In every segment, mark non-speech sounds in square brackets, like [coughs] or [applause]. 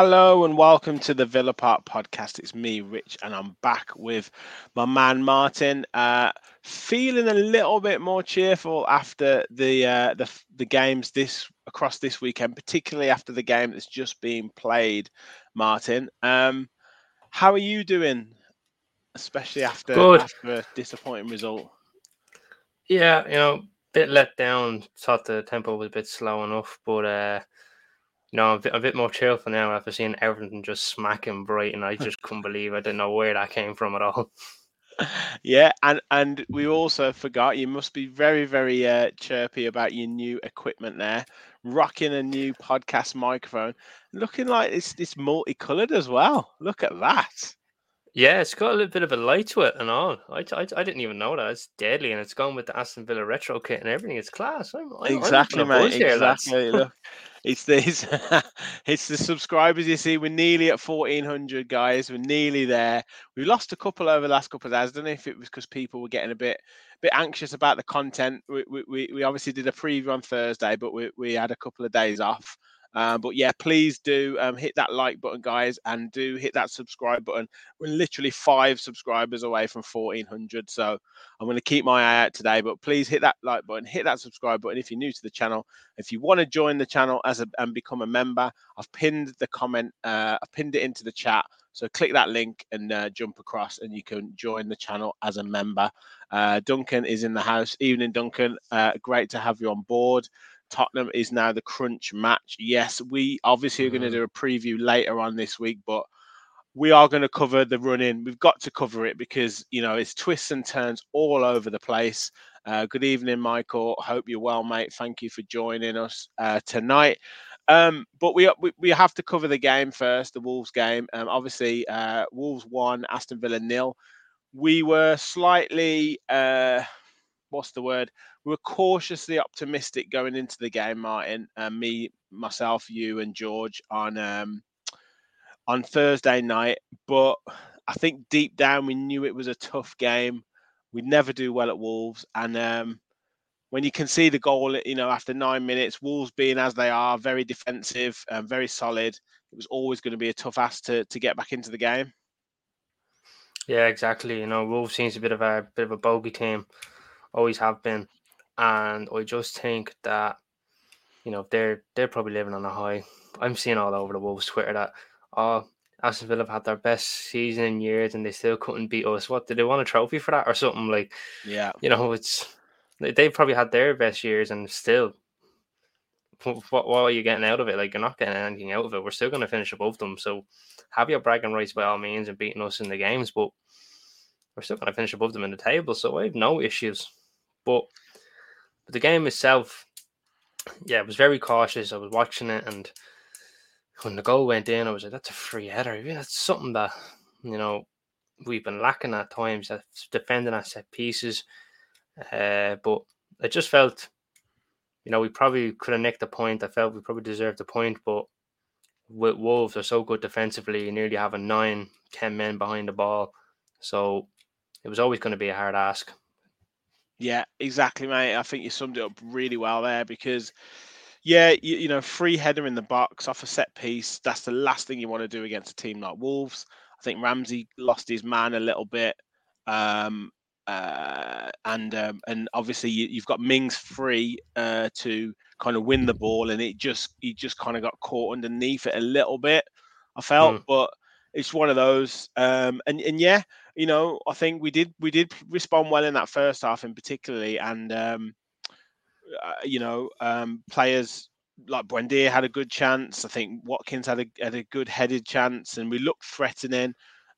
Hello and welcome to the Villa Park podcast. It's me, Rich, and I'm back with my man Martin. Uh, feeling a little bit more cheerful after the uh, the the games this across this weekend, particularly after the game that's just been played. Martin, um, how are you doing? Especially after Good. after a disappointing result. Yeah, you know, bit let down. Thought the tempo was a bit slow enough, but uh, know, I'm a bit, a bit more cheerful now after seeing Everton just smacking Brighton. I [laughs] just couldn't believe. I didn't know where that came from at all. [laughs] Yeah, and and we also forgot you must be very very uh, chirpy about your new equipment there, rocking a new podcast microphone, looking like it's it's multicolored as well. Look at that. Yeah, it's got a little bit of a light to it and all. I, I, I didn't even know that. It's deadly and it's gone with the Aston Villa retro kit and everything. It's class. I'm, I'm, Exactly, I'm mate. here. Exactly. Look, it's these, [laughs] it's the subscribers. You see, we're nearly at fourteen hundred, guys. We're nearly there. We lost a couple over the last couple of days. I don't know if it was because people were getting a bit, bit anxious about the content. We, we, we we obviously did a preview on Thursday, but we, we had a couple of days off. Um, but yeah, please do um, hit that like button, guys, and do hit that subscribe button. We're literally five subscribers away from 1400. So I'm going to keep my eye out today. But please hit that like button, hit that subscribe button if you're new to the channel. If you want to join the channel as a and become a member, I've pinned the comment, uh, I've pinned it into the chat. So click that link and uh, jump across, and you can join the channel as a member. Uh, Duncan is in the house. Evening, Duncan. Uh, great to have you on board. Tottenham is now the crunch match. Yes, we obviously are going to Mhm. do a preview later on this week, but we are going to cover the run in. We've got to cover it because, you know, it's twists and turns all over the place. Uh, good evening, Michael. Hope you're well, mate. Thank you for joining us uh, tonight. Um, but we, we we have to cover the game first, the Wolves game. Um, obviously, uh, Wolves won, Aston Villa nil. We were slightly, uh, what's the word? We were cautiously optimistic going into the game, Martin. Uh, me, myself, you, and George on um, on Thursday night. But I think deep down we knew it was a tough game. We'd never do well at Wolves, and um, when you can see the goal, you know, after nine minutes, Wolves being as they are, very defensive and very solid, it was always going to be a tough ask to to get back into the game. Yeah, exactly. You know, Wolves seems a bit of a bit of a bogey team, always have been, and I just think that you know they're they're probably living on a high. I'm seeing all over the Wolves Twitter that oh Aston Villa have had their best season in years and they still couldn't beat us. What did they want a trophy for that or something like? Yeah, You know, it's they- they've probably had their best years and still. wh- What, what are you getting out of it? Like you're not getting anything out of it. We're still going to finish above them. So have your bragging rights by all means and beating us in the games, but we're still going to finish above them in the table. So I have no issues. But, but the game itself, yeah, I was very cautious. I was watching it, and when the goal went in, I was like, "That's a free header." That's something that you know we've been lacking at times. Defending our set pieces. Uh, but I just felt, you know, we probably could have nicked the point. I felt we probably deserved the point, but with Wolves are so good defensively, you nearly having nine, ten men behind the ball. So it was always going to be a hard ask. Yeah, exactly, mate. I think you summed it up really well there because, yeah, you, you know, free header in the box off a set piece. That's the last thing you want to do against a team like Wolves. I think Ramsey lost his man a little bit, um, uh, and um, and obviously you, you've got Mings free uh, to kind of win the ball, and it just he just kind of got caught underneath it a little bit. I felt, Mm. but it's one of those. Um, and and yeah, you know, I think we did we did respond well in that first half, in particularly, and um, uh, you know, um, players like Buendia had a good chance. I think Watkins had a had a good headed chance, and we looked threatening.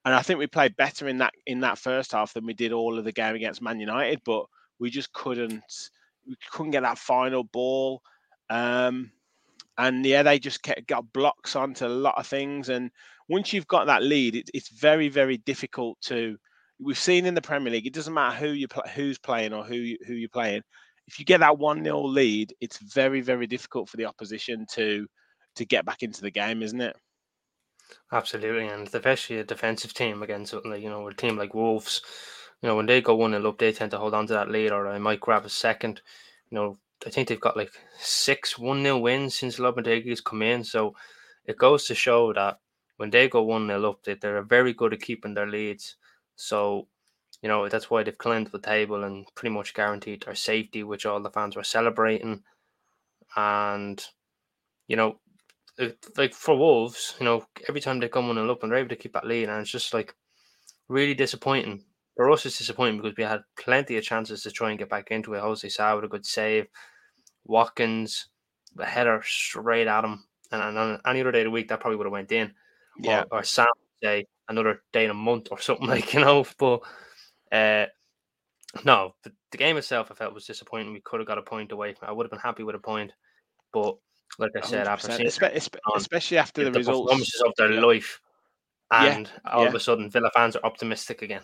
and I think we played better in that in that first half than we did all of the game against Man United, but we just couldn't we couldn't get that final ball. Um, and yeah, they just kept, got blocks onto a lot of things. And once you've got that lead, it, it's very, very difficult to. We've seen in the Premier League, it doesn't matter who you play, who's playing or who you, who you're playing. If you get that one 0 lead, it's very, very difficult for the opposition to to get back into the game, isn't it? Absolutely, and especially a defensive team against you know a team like Wolves, you know when they go one 0 up, they tend to hold on to that lead, or they might grab a second. You know, I think they've got like six one 0 wins since Lopetegui's come in, so it goes to show that when they go one 0 up, that they're very good at keeping their leads. So, you know that's why they've climbed the table and pretty much guaranteed their safety, which all the fans were celebrating. And you know, like for Wolves, you know, every time they come on and up and they're able to keep that lead, and it's just like really disappointing. For us, it's disappointing because we had plenty of chances to try and get back into it. Jose Sa with a good save, Watkins, the header straight at him, and, and on any other day of the week that probably would have went in. Yeah, or, or Sam say another day in a month or something [laughs] like you know. But uh, no, the, the game itself I felt was disappointing. We could have got a point away. I would have been happy with a point, but like I said, after seeing especially after the, the results performances of their yeah. life, and yeah. all yeah. of a sudden Villa fans are optimistic again.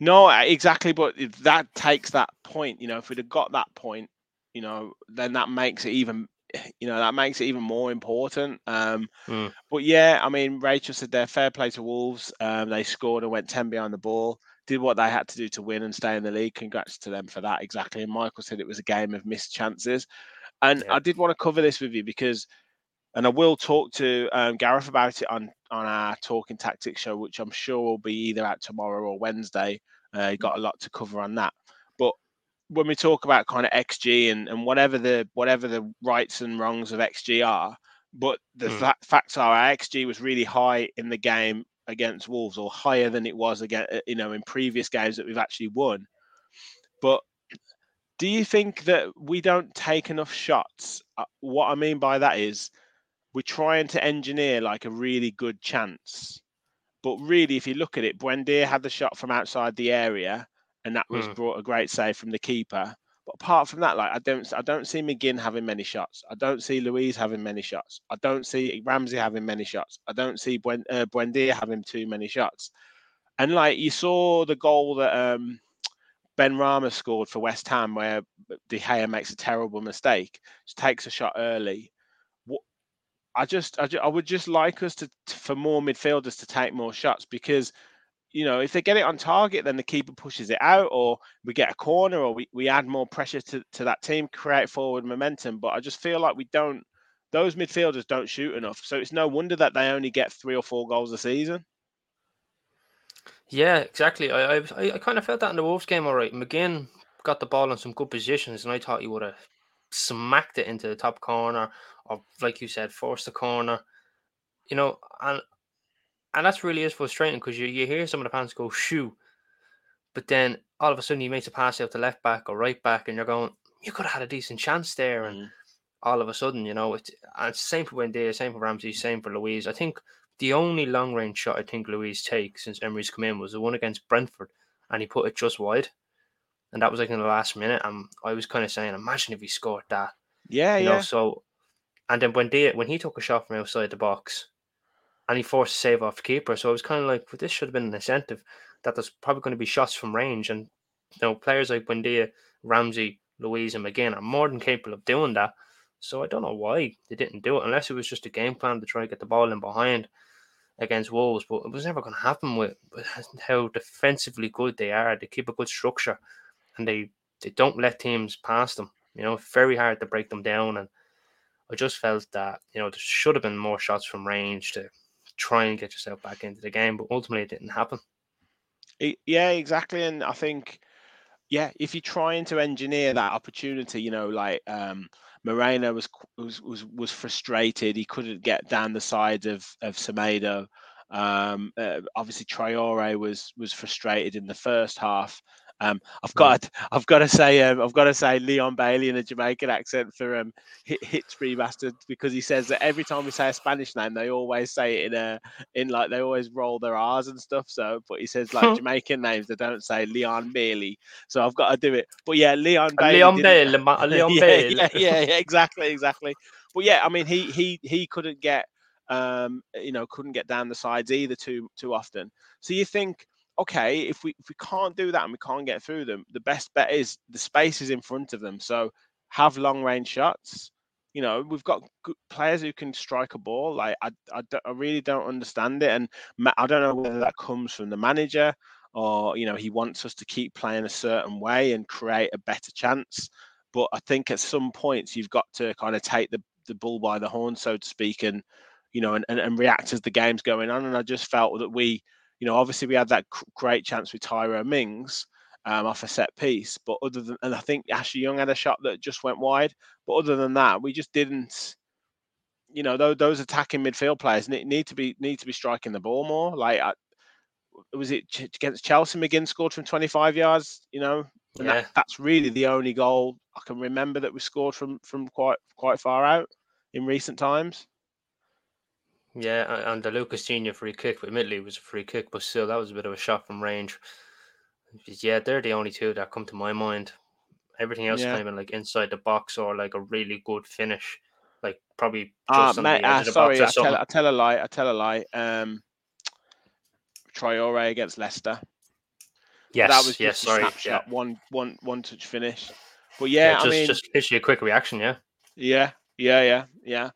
No, exactly, but that takes that point. You know, if we'd have got that point, you know, then that makes it even, you know, that makes it even more important. Um, mm. But yeah, I mean, Rachel said they're fair play to Wolves. Um, they scored and went ten behind the ball. Did what they had to do to win and stay in the league. Congrats to them for that. Exactly. And Michael said it was a game of missed chances. And yeah. I did want to cover this with you because, and I will talk to um, Gareth about it on on our Talking Tactics show, which I'm sure will be either out tomorrow or Wednesday. Uh, you got a lot to cover on that. When we talk about kind of XG and, and whatever the whatever the rights and wrongs of XG are, but the mm. fa- facts are our XG was really high in the game against Wolves, or higher than it was again, uh, you know, in previous games that we've actually won. But do you think that we don't take enough shots? Uh, what I mean by that is we're trying to engineer like a really good chance. But really, if you look at it, Buendia had the shot from outside the area, and that was mm. brought a great save from the keeper. But apart from that, like I don't, I don't see McGinn having many shots. I don't see Luiz having many shots. I don't see Ramsey having many shots. I don't see Buen, uh, Buendia having too many shots. And like you saw the goal that um, Benrahma scored for West Ham, where De Gea makes a terrible mistake, just takes a shot early. I just, I, just, I would just like us to, for more midfielders to take more shots because, you know, if they get it on target, then the keeper pushes it out, or we get a corner, or we, we add more pressure to, to that team, create forward momentum. But I just feel like we don't, those midfielders don't shoot enough. So it's no wonder that they only get three or four goals a season. Yeah, exactly. I, I I kind of felt that in the Wolves game. All right, McGinn got the ball in some good positions, and I thought he would have smacked it into the top corner, or like you said, forced the corner. You know, and and that's really is frustrating because you, you hear some of the fans go shoo, but then all of a sudden he makes a pass out to left back or right back, and you're going, you could have had a decent chance there, and mm. all of a sudden, you know, it's and it's same for Buendia, same for Ramsey, same for Luiz. I think the only long range shot I think Luiz takes since Emery's come in was the one against Brentford, and he put it just wide, and that was like in the last minute. And I was kind of saying, imagine if he scored that. Yeah, you yeah. Know, so, and then when they when he took a shot from outside the box, and he forced a save off the keeper, so I was kind of like, well, this should have been an incentive that there's probably going to be shots from range, and you know, players like Buendia, Ramsey, Luiz, and McGinn are more than capable of doing that. So I don't know why they didn't do it, unless it was just a game plan to try and get the ball in behind against Wolves. But it was never going to happen with, with [laughs] how defensively good they are. They keep a good structure, and they they don't let teams pass them. You know, very hard to break them down. And I just felt that you know there should have been more shots from range to try and get yourself back into the game, but ultimately it didn't happen. Yeah, exactly. And I think, yeah, if you're trying to engineer that opportunity, you know, like um, Moreno was was was, was frustrated. He couldn't get down the side of of Semedo. Um, uh, obviously, Traore was was frustrated in the first half, Um, I've got [laughs] I've got to say um, I've got to say Leon Bailey in a Jamaican accent for um hit hits remastered because he says that every time we say a Spanish name they always say it in a in like they always roll their R's and stuff. So but he says like [laughs] Jamaican names they don't say Leon Bailey. So I've got to do it. But yeah, Leon Bailey. Leon Bailey. [laughs] Leon yeah, Bailey. Yeah, yeah, yeah, exactly, exactly. But yeah, I mean he he he couldn't get um you know couldn't get down the sides either too too often. So you think okay, if we if we can't do that and we can't get through them, the best bet is the space is in front of them. So have long range shots. You know, we've got players who can strike a ball. Like I, I, I really don't understand it, and I don't know whether that comes from the manager or you know he wants us to keep playing a certain way and create a better chance. But I think at some points you've got to kind of take the the bull by the horn, so to speak, and you know, and, and, and react as the game's going on. And I just felt that we you know, obviously we had that great chance with Tyrone Mings um, off a set piece, but other than, and I think Ashley Young had a shot that just went wide, but other than that, we just didn't. You know, those, those attacking midfield players need, need to be need to be striking the ball more. Like, I, was it against Chelsea? McGinn scored from 25 yards. You know, and yeah. that, that's really the only goal I can remember that we scored from from quite quite far out in recent times. Yeah, and the Lucas Digne free kick, admittedly, was a free kick, but still, that was a bit of a shot from range. Yeah, they're the only two that come to my mind. Everything else yeah. kind of like inside the box or like a really good finish, like probably ah, just uh, uh, sorry, I tell, I tell a lie. I tell a lie. Um, Traore against Leicester. Yes, that was yes, sorry, yeah. one, one, one touch finish. But yeah, yeah just, I mean, just issue a quick reaction, yeah. Yeah, yeah, yeah, yeah.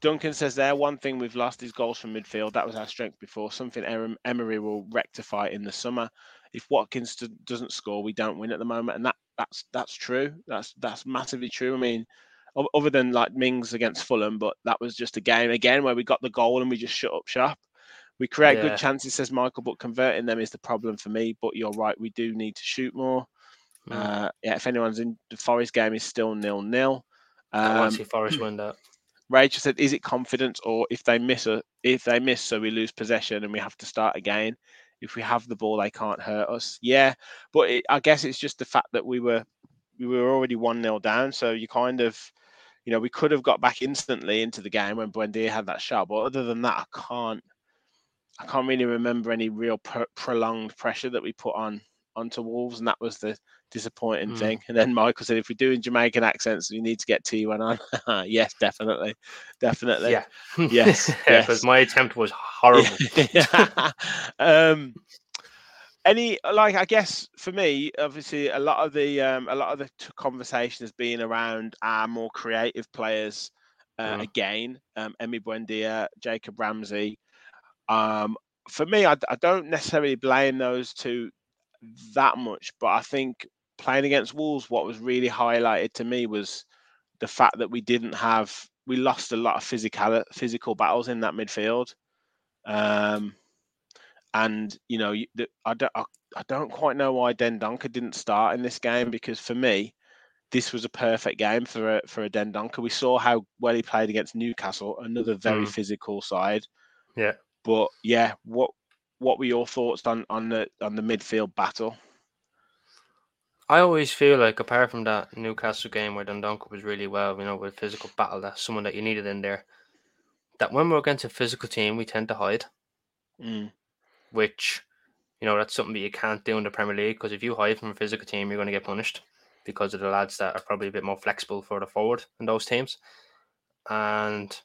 Duncan says there one thing we've lost is goals from midfield. That was our strength before. Something Emery will rectify in the summer. If Watkins doesn't score, we don't win at the moment, and that that's that's true. That's that's massively true. I mean, other than like Mings against Fulham, but that was just a game again where we got the goal and we just shut up shop. We create yeah. good chances, says Michael, but converting them is the problem for me. But you're right, we do need to shoot more. Mm. Uh, yeah, if anyone's in the Forest game, is still nil nil. Um, I want to see Forest win that. Rachel said, "Is it confidence, or if they miss a, if they miss, so we lose possession and we have to start again? If we have the ball, they can't hurt us. Yeah, but it, I guess it's just the fact that we were we were already one 0 down, so you kind of, you know, we could have got back instantly into the game when Buendia had that shot. But other than that, I can't, I can't really remember any real prolonged pressure that we put on onto Wolves, and that was the disappointing mm. thing. And then Michael said, if we're doing Jamaican accents, we need to get T1 on. [laughs] yes, definitely, definitely. Yeah, yes, [laughs] yeah, because yes. my attempt was horrible. [laughs] um, any like I guess for me, obviously, a lot of the um, a lot of the conversation has been around our more creative players. Uh, mm. Again, um, Emi Buendia, Jacob Ramsey. Um, for me, I, I, don't necessarily blame those two that much, but I think playing against Wolves, what was really highlighted to me was the fact that we didn't have, we lost a lot of physical physical battles in that midfield. Um, and you know, I don't, I, I don't quite know why Dendoncker didn't start in this game because for me, this was a perfect game for a for a Dendoncker. We saw how well he played against Newcastle, another very mm. physical side. Yeah. But yeah, what what were your thoughts on on the on the midfield battle? I always feel like, apart from that Newcastle game where Dendoncker was really well, you know, with physical battle, that's someone that you needed in there. That when we're against a physical team, we tend to hide, mm. which, you know, that's something that you can't do in the Premier League because if you hide from a physical team, you're going to get punished because of the lads that are probably a bit more flexible for the forward in those teams. And,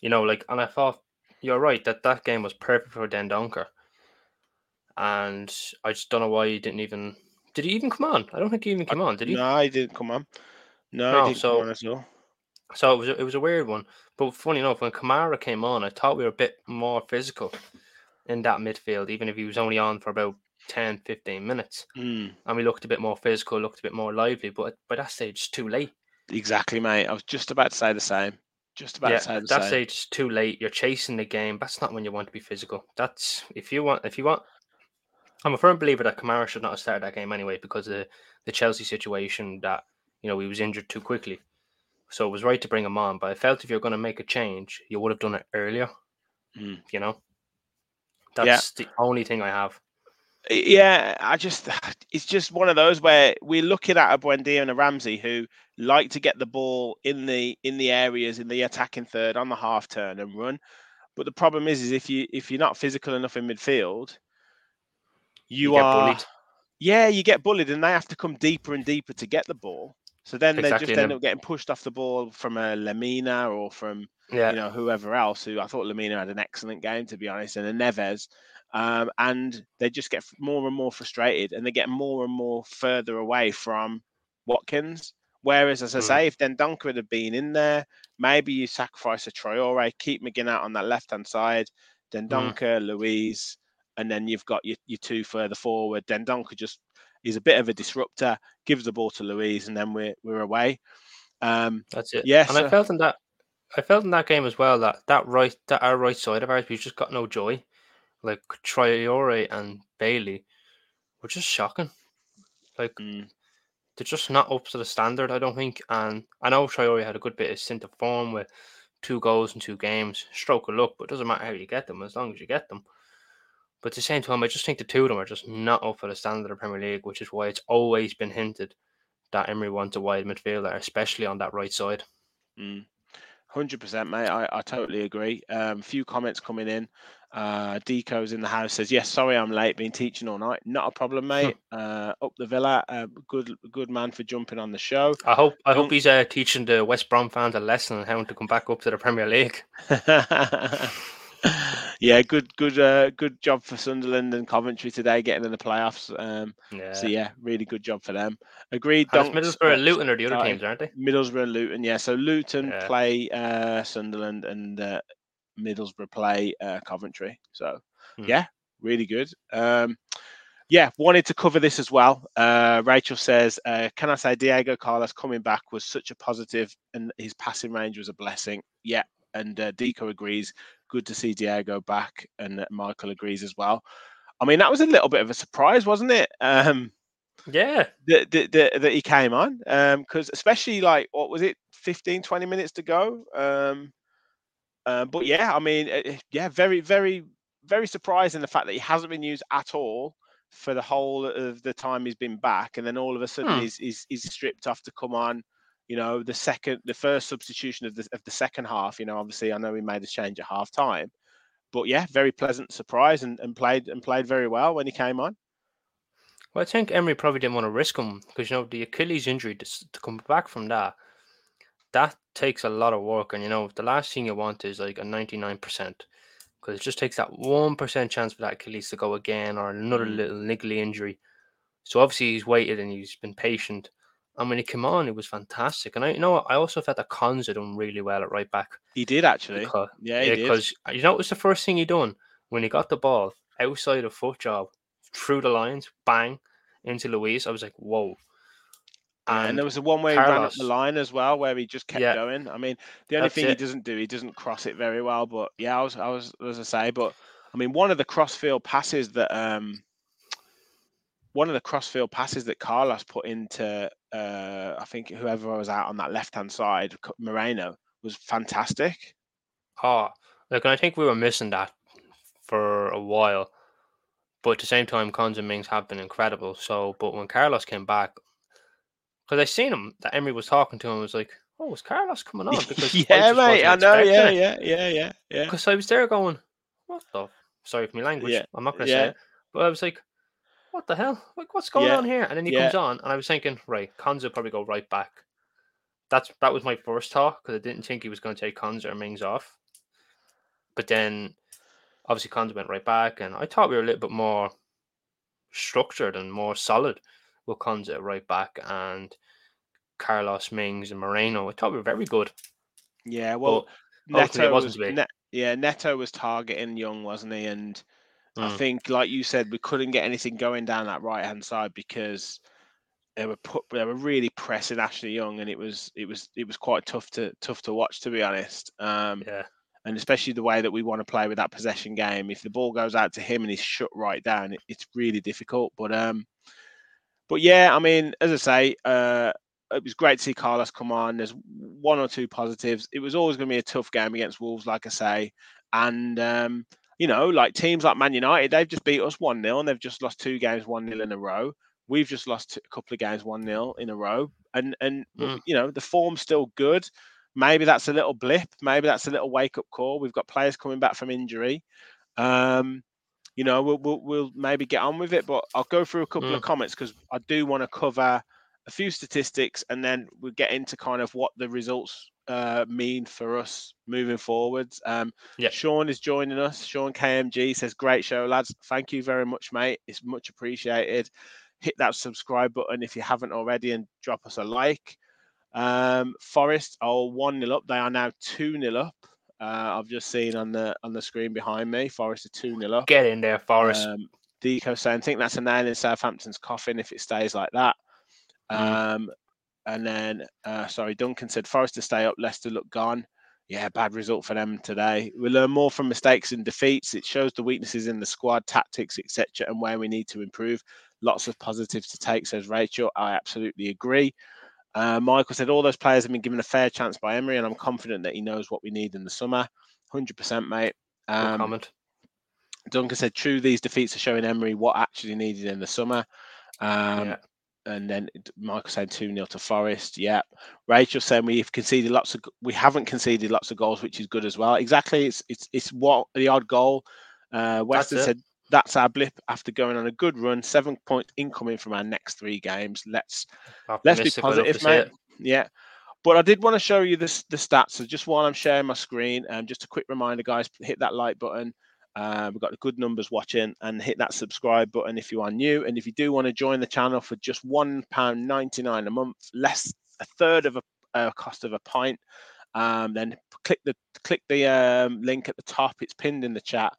you know, like, and I thought you're right that that game was perfect for Dendoncker. And I just don't know why he didn't even did he even come on? I don't think he even came on. Did he? No, he didn't come on. No, no he didn't so, come on at all. So it was a, it was a weird one. But funny enough, when Kamara came on, I thought we were a bit more physical in that midfield, even if he was only on for about 10, 15 minutes. Mm. And we looked a bit more physical, looked a bit more lively. But by that stage, it's too late. Exactly, mate. I was just about to say the same. Just about yeah, to say the that same. stage is too late. You're chasing the game. That's not when you want to be physical. That's if you want if you want I'm a firm believer that Kamara should not have started that game anyway because of the, the Chelsea situation that, you know, he was injured too quickly. So it was right to bring him on. But I felt if you're going to make a change, you would have done it earlier. Mm. You know? That's yeah. the only thing I have. Yeah, I just [sighs] it's just one of those where we're looking at a Buendia and a Ramsey who like to get the ball in the in the areas in the attacking third on the half turn and run. But the problem is, is if you if you're not physical enough in midfield, you, You are bullied. yeah, you get bullied, and they have to come deeper and deeper to get the ball. So then they just end up getting pushed off the ball from a Lamina or from Yeah, you know whoever else. Who I thought Lamina had an excellent game to be honest, and a Neves, um, and they just get more and more frustrated, and they get more and more further away from Watkins. Whereas, as I Mm. say, if Dendoncker had been in there, maybe you sacrifice a Traore, keep McGinn out on that left hand side, Dendoncker, Luiz, and then you've got your, your two further forward. Then Dendoncker just is a bit of a disruptor, gives the ball to Luiz, and then we're we're away. Um, that's it. yeah, and so- I felt in that, I felt in that game as well that that right, that our right side of ours, we've just got no joy. Like Traore and Bailey were just shocking. Like mm, they're just not up to the standard, I don't think. And I know Traore had a good bit of of form with two goals in two games, stroke of luck, but it doesn't matter how you get them as long as you get them. But at the same time, I just think the two of them are just not up for the standard of the Premier League, which is why it's always been hinted that Emery wants a wide midfielder, especially on that right side. mm. 100% mate. I, I totally agree. Um few comments coming in. Uh deco's in the house says yes sorry i'm late been teaching all night. Not a problem mate. Uh up the villa uh, good good man for jumping on the show. I hope I hope he's uh, teaching the West Brom fans a lesson on how to come back up to the Premier League. [laughs] [laughs] yeah, good, good, uh, good job for Sunderland and Coventry today, getting in the playoffs. Um, Yeah. so yeah, really good job for them. Agreed. And Dunks, Middlesbrough uh, and Luton are the other started- teams, aren't they? Middlesbrough and Luton. Yeah, so Luton Yeah. play uh, Sunderland and uh, Middlesbrough play uh, Coventry. So Hmm. yeah, really good. Um, yeah, wanted to cover this as well. Uh, Rachel says, uh, "Can I say Diego Carlos coming back was such a positive, and his passing range was a blessing." Yeah, and uh, Deco agrees. Good to see Diego back, and Michael agrees as well. I mean, that was a little bit of a surprise, wasn't it? Um, Yeah. that, that, that, that he came on because especially like what was it 15 20 minutes to go um uh, but yeah i mean uh, yeah very very very surprising the fact that he hasn't been used at all for the whole of the time he's been back and then all of a sudden Hmm. he's, he's he's stripped off to come on you know the second the first substitution of the of the second half you know obviously i know he made a change at half time but yeah very pleasant surprise and, and played and played very well when he came on Well, I think Emery probably didn't want to risk him because you know the Achilles injury to, to come back from that, that takes a lot of work, and you know the last thing you want is like a ninety nine percent because it just takes that one percent chance for that Achilles to go again or another Mm. little niggly injury. So obviously he's waited and he's been patient. And when he came on, it was fantastic. And I you know I also felt that Cons had done really well at right back he did actually because yeah he yeah, did because you know it was the first thing he done when he got the ball outside of foot job through the lines, bang into Luiz. I was like, whoa. Yeah, and, And there was the one where he ran up the line as well, where he just kept Yeah. going. I mean, the only thing he doesn't do, he doesn't cross it very well. But yeah, I was, I was, as I say, but I mean, one of the crossfield passes that, um, one of the crossfield passes that Carlos put into, uh, I think whoever was out on that left hand side, Moreno, was fantastic. oh, look, I think we were missing that for a while. But at the same time, Cons and Mings have been incredible. So, but when Carlos came back, because I seen him that Emery was talking to him, I was like, "Oh, is Carlos coming on?" Because [laughs] I yeah, mate, I know. Yeah, yeah, yeah, yeah, yeah. Because I was there going, what the? Sorry for my language. Yeah, I'm not going to yeah. say it. But I was like, what the hell? Like, what's going Yeah, on here? And then he yeah. comes on, and I was thinking, right, Konsa will probably go right back. That's That was my first thought because I didn't think he was going to take Konsa or Mings off. But then, obviously, Konsa went right back, and I thought we were a little bit more structured and more solid with Konsa right back and Carlos Mings and Moreno. I thought we were very good. Yeah, well, But Neto wasn't was, to yeah, Neto was targeting Young, wasn't he? And I Mm. think, like you said, we couldn't get anything going down that right hand side because they were put, they were really pressing Ashley Young, and it was it was it was quite tough to tough to watch, to be honest. Um, yeah. and especially the way that we want to play with that possession game. If the ball goes out to him and he's shut right down, it, it's really difficult. But um, but yeah, I mean, as I say, uh, it was great to see Carlos come on. There's one or two positives. It was always going to be a tough game against Wolves, like I say, and um, you know, like teams like Man United, they've just beat us 1 0 and they've just lost two games 1 0 in a row. We've just lost a couple of games 1 0 in a row. And, and Mm. you know, the form's still good. Maybe that's a little blip. Maybe that's a little wake up call. We've got players coming back from injury. Um, you know, we'll, we'll, we'll maybe get on with it, but I'll go through a couple of Mm. comments because I do want to cover a few statistics and then we'll get into kind of what the results uh, mean for us moving forwards. Um, Yep. Sean is joining us. Sean KMG says, Great show, lads. Thank you very much, mate. It's much appreciated. Hit that subscribe button if you haven't already and drop us a like. Um, Forest are 1 0 up. They are now 2 0 up. Uh, I've just seen on the on the screen behind me. Forest are 2 0 up. Get in there, Forest. Um, Deco saying, I think that's a nail in Southampton's coffin if it stays like that. Mm. Um, and then, uh, sorry, Duncan said, Forest to stay up, Leicester look gone. Yeah, bad result for them today. We learn more from mistakes and defeats. It shows the weaknesses in the squad, tactics, etc., and where we need to improve. Lots of positives to take, says Rachel. I absolutely agree. Uh, Michael said all those players have been given a fair chance by Emery, and I'm confident that he knows what we need in the summer. 100%, mate. Um, comment. Duncan said, "True, these defeats are showing Emery what actually needed in the summer." Um, Yeah. And then Michael said two 0 to Forest. Yeah. Rachel saying we've conceded lots of, we haven't conceded lots of goals, which is good as well. Exactly. It's it's it's what the odd goal. Uh, Weston said that's our blip after going on a good run. Seven points incoming from our next three games. Let's let's be Optimistic, I'd love to positive, mate. Yeah. But I did want to show you this the stats. So just while I'm sharing my screen, um, just a quick reminder, guys, hit that like button. Uh, we've got the good numbers watching and hit that subscribe button if you are new. And if you do want to join the channel for just £1.99 a month, less a third of a uh, cost of a pint, um, then click the click the um, link at the top. It's pinned in the chat.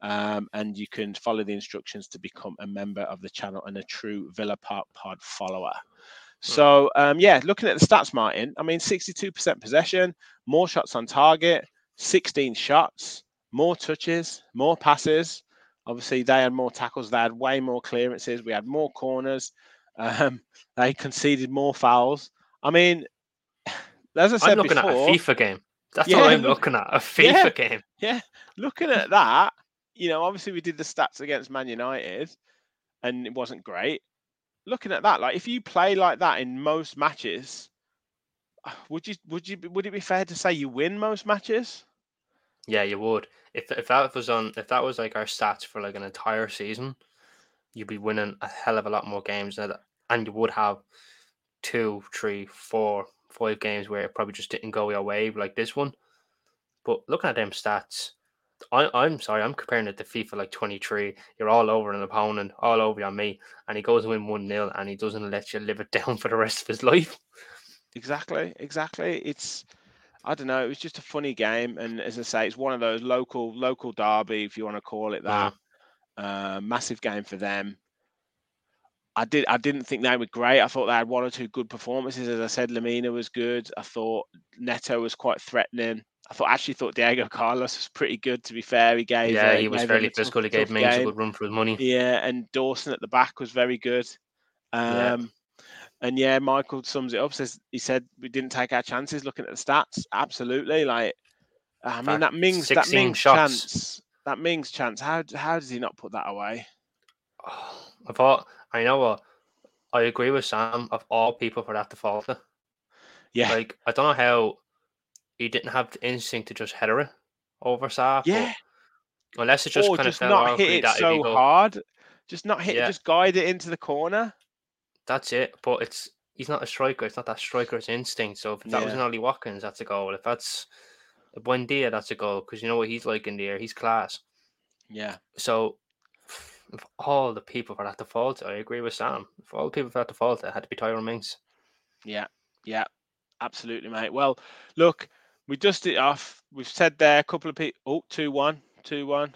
Um, and you can follow the instructions to become a member of the channel and a true Villa Park Pod follower. So um, yeah, looking at the stats, Martin. I mean, 62% possession, more shots on target, 16 shots, more touches, more passes. Obviously, they had more tackles. They had way more clearances. We had more corners. Um, [laughs] they conceded more fouls. I mean, [sighs] as I said I'm looking before, at a FIFA game. That's Yeah, all I'm looking at. A [laughs] FIFA yeah. game. Yeah, looking at that, you know, obviously we did the stats against Man United, and it wasn't great. Looking at that, like if you play like that in most matches, [sighs] would you would you would it be fair to say you win most matches? Yeah, you would. If if that was on if that was like our stats for like an entire season, you'd be winning a hell of a lot more games than that, and you would have two, three, four, five games where it probably just didn't go your way like this one. But looking at them stats, I, I'm sorry, I'm comparing it to FIFA like 23. You're all over an opponent, all over on me, and he goes and win 1 0 and he doesn't let you live it [laughs] down for the rest of his life. Exactly, exactly. It's I don't know. It was just a funny game, and as I say, it's one of those local local derby, if you want to call it that. Uh, massive game for them. I did. I didn't think they were great. I thought they had one or two good performances. As I said, Lamina was good. I thought Neto was quite threatening. I thought actually thought Diego Carlos was pretty good. To be fair, he gave. yeah, uh, he was fairly physical. He gave Mings a good run for his money. Yeah, and Dawson at the back was very good. Yeah. And yeah, Michael sums it up. Says he said we didn't take our chances. Looking at the stats, absolutely. Like, I mean, that Mings, that 16 Mings shots. chance, that Mings chance. How how does he not put that away? Oh, I thought, I know what, I agree with Sam of all people for that to falter. Yeah, Like, I don't know how he didn't have the instinct to just header it over Sa. yeah. Unless it just or kind of just felt not hit it that so hard. Just not hit. it, Yeah. Just guide it into the corner. That's it. But it's he's not a striker. It's not that striker's instinct. So if that was an Ollie Watkins, that's a goal. If that's a Buendia, that's a goal. Because you know what he's like in the air. He's class. Yeah, So if all the people for that to fault, I agree with Sam. For all the people for that to fault, it had to be Tyrone Mings. yeah, yeah. Absolutely, mate. Well, look, we dusted it off. We've said there a couple of people. Oh, two one, two one.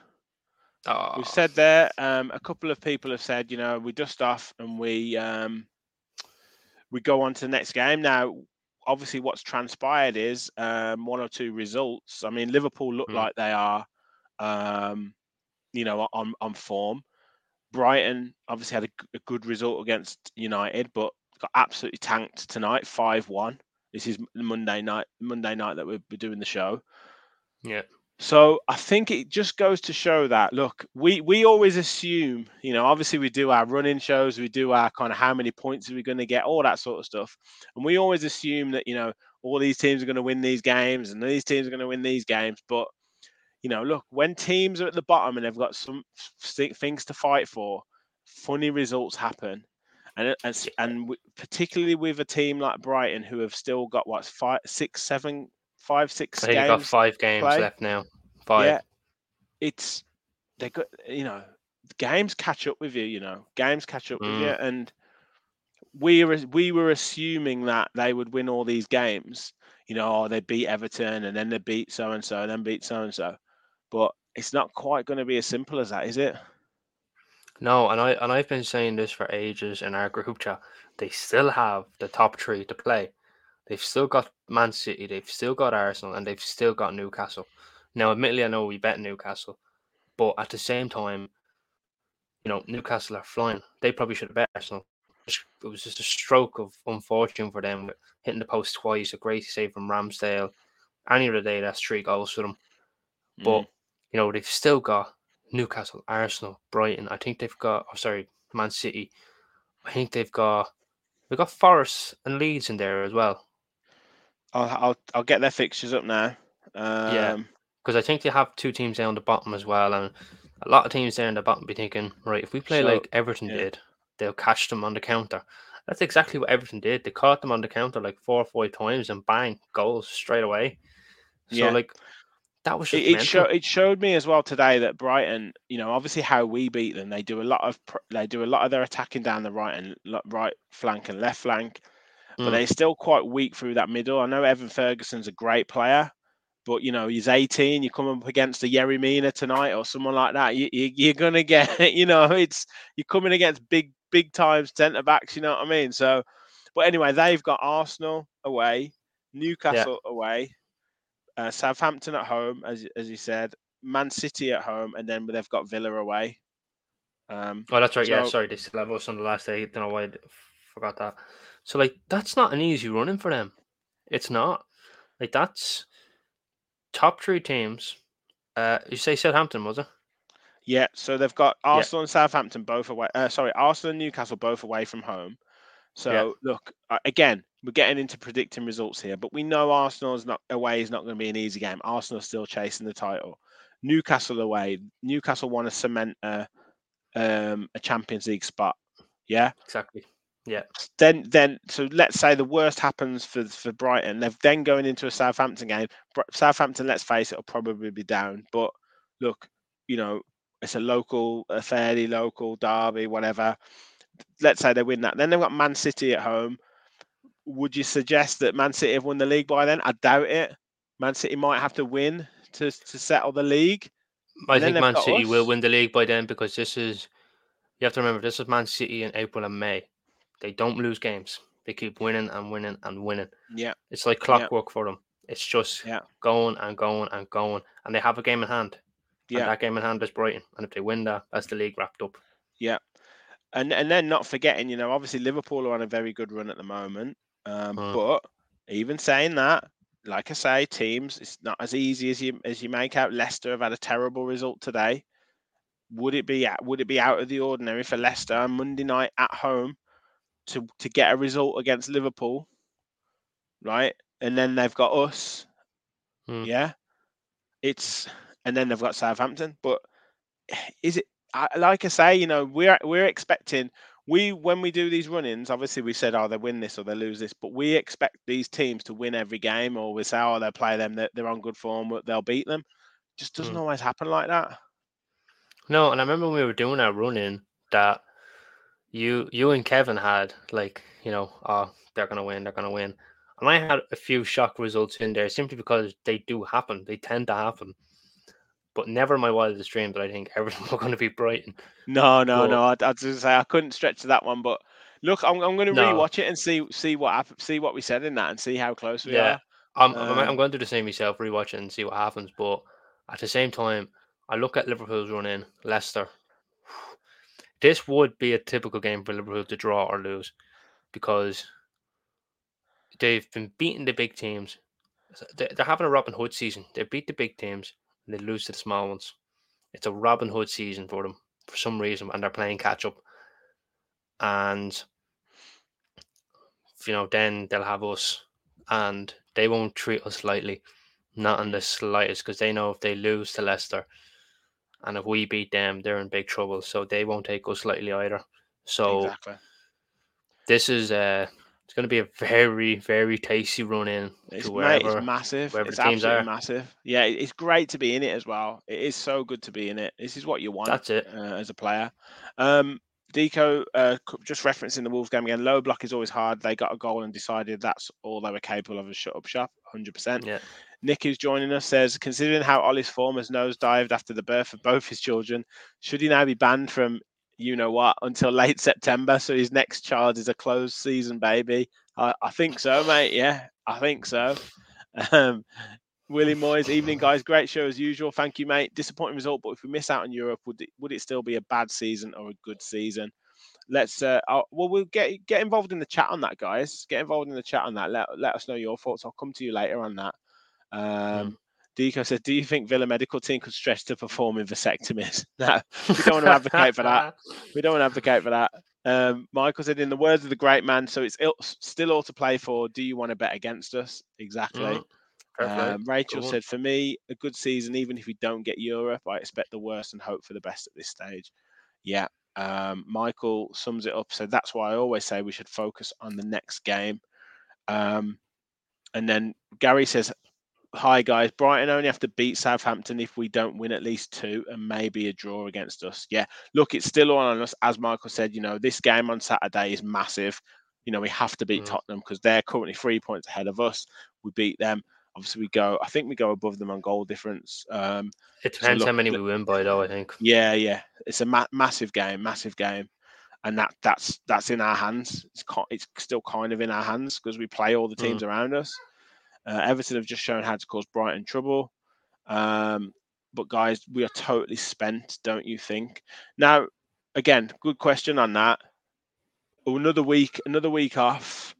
Oh, We've said there. Um, a couple of people have said, you know, we dust off and we um, we go on to the next game. Now, obviously, what's transpired is um, one or two results. I mean, Liverpool look Mm. like they are, um, you know, on on form. Brighton obviously had a good result against United, but got absolutely tanked tonight, five one. This is Monday night. Monday night that we're, we're doing the show. yeah. So I think it just goes to show that look, we we always assume, you know, obviously we do our running shows, we do our kind of how many points are we going to get, all that sort of stuff, and we always assume that you know all these teams are going to win these games and these teams are going to win these games, but you know, look, when teams are at the bottom and they've got some things to fight for, funny results happen. And, and, and particularly with a team like Brighton, who have still got what five, six, seven, five, six. I think games got five games play. left now. Five. Yeah, it's they got you know games catch up with you. You know games catch up mm. with you, mm. and we were we were assuming that they would win all these games. You know, oh, they beat Everton and then they beat so and so, and then beat so and so. But it's not quite going to be as simple as that, is it? No, and I and I've been saying this for ages in our group chat. They still have the top three to play. They've still got Man City, they've still got Arsenal, and they've still got Newcastle. Now, admittedly, I know we bet Newcastle, but at the same time, you know, Newcastle are flying. They probably should have bet Arsenal. It was just a stroke of unfortune for them, hitting the post twice, a great save from Ramsdale. Any other day, that's three goals for them. But mm. you know, they've still got Newcastle, Arsenal, Brighton. I think they've got. Oh, sorry, Man City. I think they've got. They've got Forest and Leeds in there as well. I'll I'll, I'll get their fixtures up now. Um, yeah, because I think they have two teams down the bottom as well, and a lot of teams down the bottom be thinking, right, if we play so, like Everton yeah. did, they'll catch them on the counter. That's exactly what Everton did. They caught them on the counter like four or five times, and bang, goals straight away. So yeah. like that was it. It, show, it showed me as well today that Brighton, you know, obviously how we beat them, they do a lot of they do a lot of their attacking down the right and right flank and left flank, but mm. they're still quite weak through that middle. I know Evan Ferguson's a great player, but you know he's 18. You come up against a Yerry Mina tonight or someone like that, you, you, are gonna get, [laughs] you know, it's you're coming against big big times centre backs. You know what I mean? So, but anyway, they've got Arsenal away, Newcastle yeah. away, uh, Southampton at home, as as you said, Man City at home, and then they've got Villa away. Um, oh, that's right. So, yeah, sorry, they still have us on the last day. Don't know why I forgot that. So like, that's not an easy running for them. It's not. Like that's top three teams. Uh, you say Southampton was it? Yeah, so they've got Arsenal yeah. and Southampton both away. Uh, sorry, Arsenal and Newcastle both away from home. So yeah. look, uh, again, we're getting into predicting results here, but we know Arsenal's not away is not going to be an easy game. Arsenal's still chasing the title. Newcastle away. Newcastle want to cement a um, a Champions League spot. Yeah, exactly. Yeah. Then, then, so let's say the worst happens for for Brighton. They're then going into a Southampton game. Southampton, let's face it, will probably be down. But look, you know, it's a local, a fairly local derby, whatever. Let's say they win that. Then they've got Man City at home would you suggest that Man City have won the league by then? I doubt it. Man City might have to win to, to settle the league. I think Man City us. will win the league by then because this is you have to remember this is Man City in April and May. They don't lose games. They keep winning and winning and winning. Yeah. It's like clockwork yeah. for them. It's just yeah. going and going and going. And they have a game in hand. Yeah. And that game in hand is Brighton. And if they win that, that's the league wrapped up. Yeah. And and then not forgetting, you know, obviously Liverpool are on a very good run at the moment. Um, uh. But even saying that, like I say, teams, it's not as easy as you as you make out. Leicester have had a terrible result today. Would it be would it be out of the ordinary for Leicester on Monday night at home to to get a result against Liverpool, right? And then they've got us, hmm. yeah. It's and then they've got Southampton. But is it like I say, you know, we're we're expecting we when we do these run-ins, obviously we said, oh, they win this or they lose this, but we expect these teams to win every game, or we say, oh, they'll play them, they're, they're on good form, they'll beat them. Just doesn't mm. always happen like that. No, and I remember when we were doing our run-in that you you and Kevin had like, you know, oh, they're gonna win, they're gonna win. And I had a few shock results in there simply because they do happen. They tend to happen but never my wildest dream that I think [laughs] everything were going to be Brighton. No, no, but, no. I'd, I'd just say I couldn't stretch to that one, but look, I'm, I'm going to no. rewatch it and see see what see what we said in that and see how close we yeah. are. I'm, um, I'm going to do the same myself, rewatch it and see what happens. But at the same time, I look at Liverpool's run in Leicester. This would be a typical game for Liverpool to draw or lose because they've been beating the big teams. They're having a Robin Hood season. They beat the big teams and they lose to the small ones. It's a Robin Hood season for them for some reason, and they're playing catch up. And you know, then they'll have us, and they won't treat us lightly, not in the slightest, because they know if they lose to Leicester, and if we beat them, they're in big trouble. So they won't take us lightly either. So exactly. this is uh it's going to be a very very tasty run in It's, it's massive. It's absolutely are. massive. Yeah, it's great to be in it as well. It is so good to be in it. This is what you want That's it. uh, as a player. Um, Deco, uh, just referencing the Wolves game again, low block is always hard. They got a goal and decided that's all they were capable of a shut up shop, 100%. Yeah. Nick, who's joining us, says, considering how Ollie's form has nosedived after the birth of both his children, should he now be banned from you know what until [laughs] late September? So his next child is a closed season baby. I, I think so, mate. Yeah, I think so. Um, Willie Moyes, evening guys, great show as usual. Thank you, mate. Disappointing result, but if we miss out on Europe, would it, would it still be a bad season or a good season? Let's uh, well, we'll get get involved in the chat on that, guys. Get involved in the chat on that. Let let us know your thoughts. I'll come to you later on that. Um, Deco said, "Do you think Villa medical team could stretch to perform in vasectomies?" [laughs] no, we don't want to advocate for that. [laughs] We don't want to advocate for that. Um, Michael said, "In the words of the great man, so it's ill, still all to play for. Do you want to bet against us?" Exactly. Mm. Um, Rachel said, "For me, a good season. Even if we don't get Europe, I expect the worst and hope for the best at this stage." Yeah. Um, Michael sums it up. So that's why I always say we should focus on the next game. Um, and then Gary says, "Hi guys, Brighton only have to beat Southampton if we don't win at least two, and maybe a draw against us." Yeah. Look, it's still all on us. As Michael said, you know, this game on Saturday is massive. You know, we have to beat Mm. Tottenham because they're currently three points ahead of us. We beat them. Obviously, we go. I think we go above them on goal difference. Um, It depends how look, many the- we win by, though. I think. yeah, yeah, it's a ma- massive game, massive game, and that that's that's in our hands. It's ki- it's still kind of in our hands because we play all the teams around us. Uh, Everton have just shown how to cause Brighton trouble. Um, but guys, we are totally spent, don't you think? Now, again, good question on that. Another week, another week off.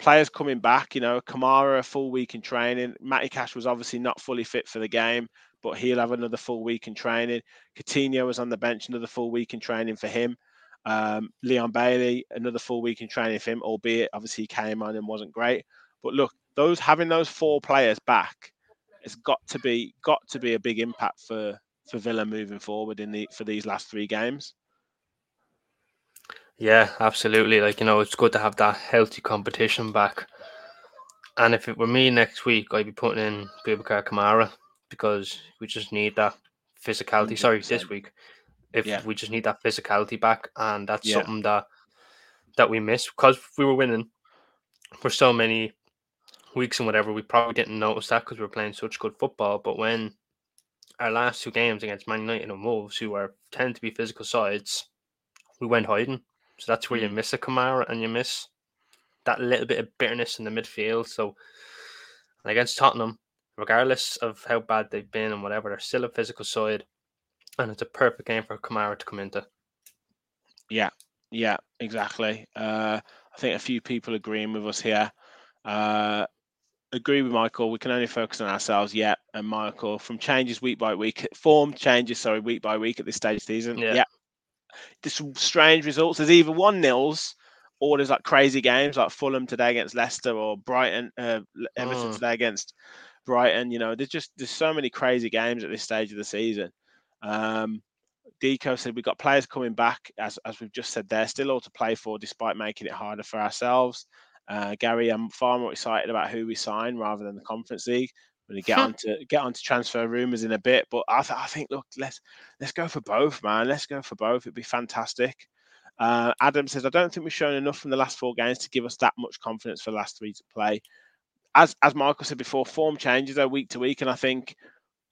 Players coming back, you know, Kamara a full week in training. Matty Cash was obviously not fully fit for the game, but he'll have another full week in training. Coutinho was on the bench, another full week in training for him. Um, Leon Bailey, another full week in training for him, albeit obviously he came on and wasn't great. But look, those having those four players back, it's got to be got to be a big impact for for Villa moving forward in the for these last three games. Yeah, absolutely. Like you know, it's good to have that healthy competition back. And if it were me next week, I'd be putting in Boubacar Kamara because we just need that physicality. Sorry, this week, if Yeah. we just need that physicality back, and that's Yeah. something that that we miss because we were winning for so many weeks and whatever. We probably didn't notice that because we were playing such good football. But when our last two games against Man United and Wolves, who are tend to be physical sides, we went hiding. So that's where you Mm. miss a Kamara and you miss that little bit of bitterness in the midfield. So against Tottenham, regardless of how bad they've been and whatever, they're still a physical side. And it's a perfect game for Kamara to come into. Yeah, yeah, exactly. Uh, I think a few people agreeing with us here. Uh, agree with Michael. We can only focus on ourselves yet. And Michael, from changes week by week, form changes, sorry, week by week at this stage of the season. Yeah. Yeah. There's strange results. There's either one nils or there's like crazy games like Fulham today against Leicester or Brighton, uh, Everton Mm. today against Brighton. You know, there's just there's so many crazy games at this stage of the season. Um, Deco said we've got players coming back, as as we've just said they're still all to play for, despite making it harder for ourselves. Uh, Gary, I'm far more excited about who we sign rather than the Conference League. We're going to get on to get on to transfer rumours in a bit, but I, th- I think look, let's let's go for both, man. Let's go for both. It'd be fantastic. Uh, Adam says, I don't think we've shown enough from the last four games to give us that much confidence for the last three to play. As as Michael said before, form changes though week to week, and I think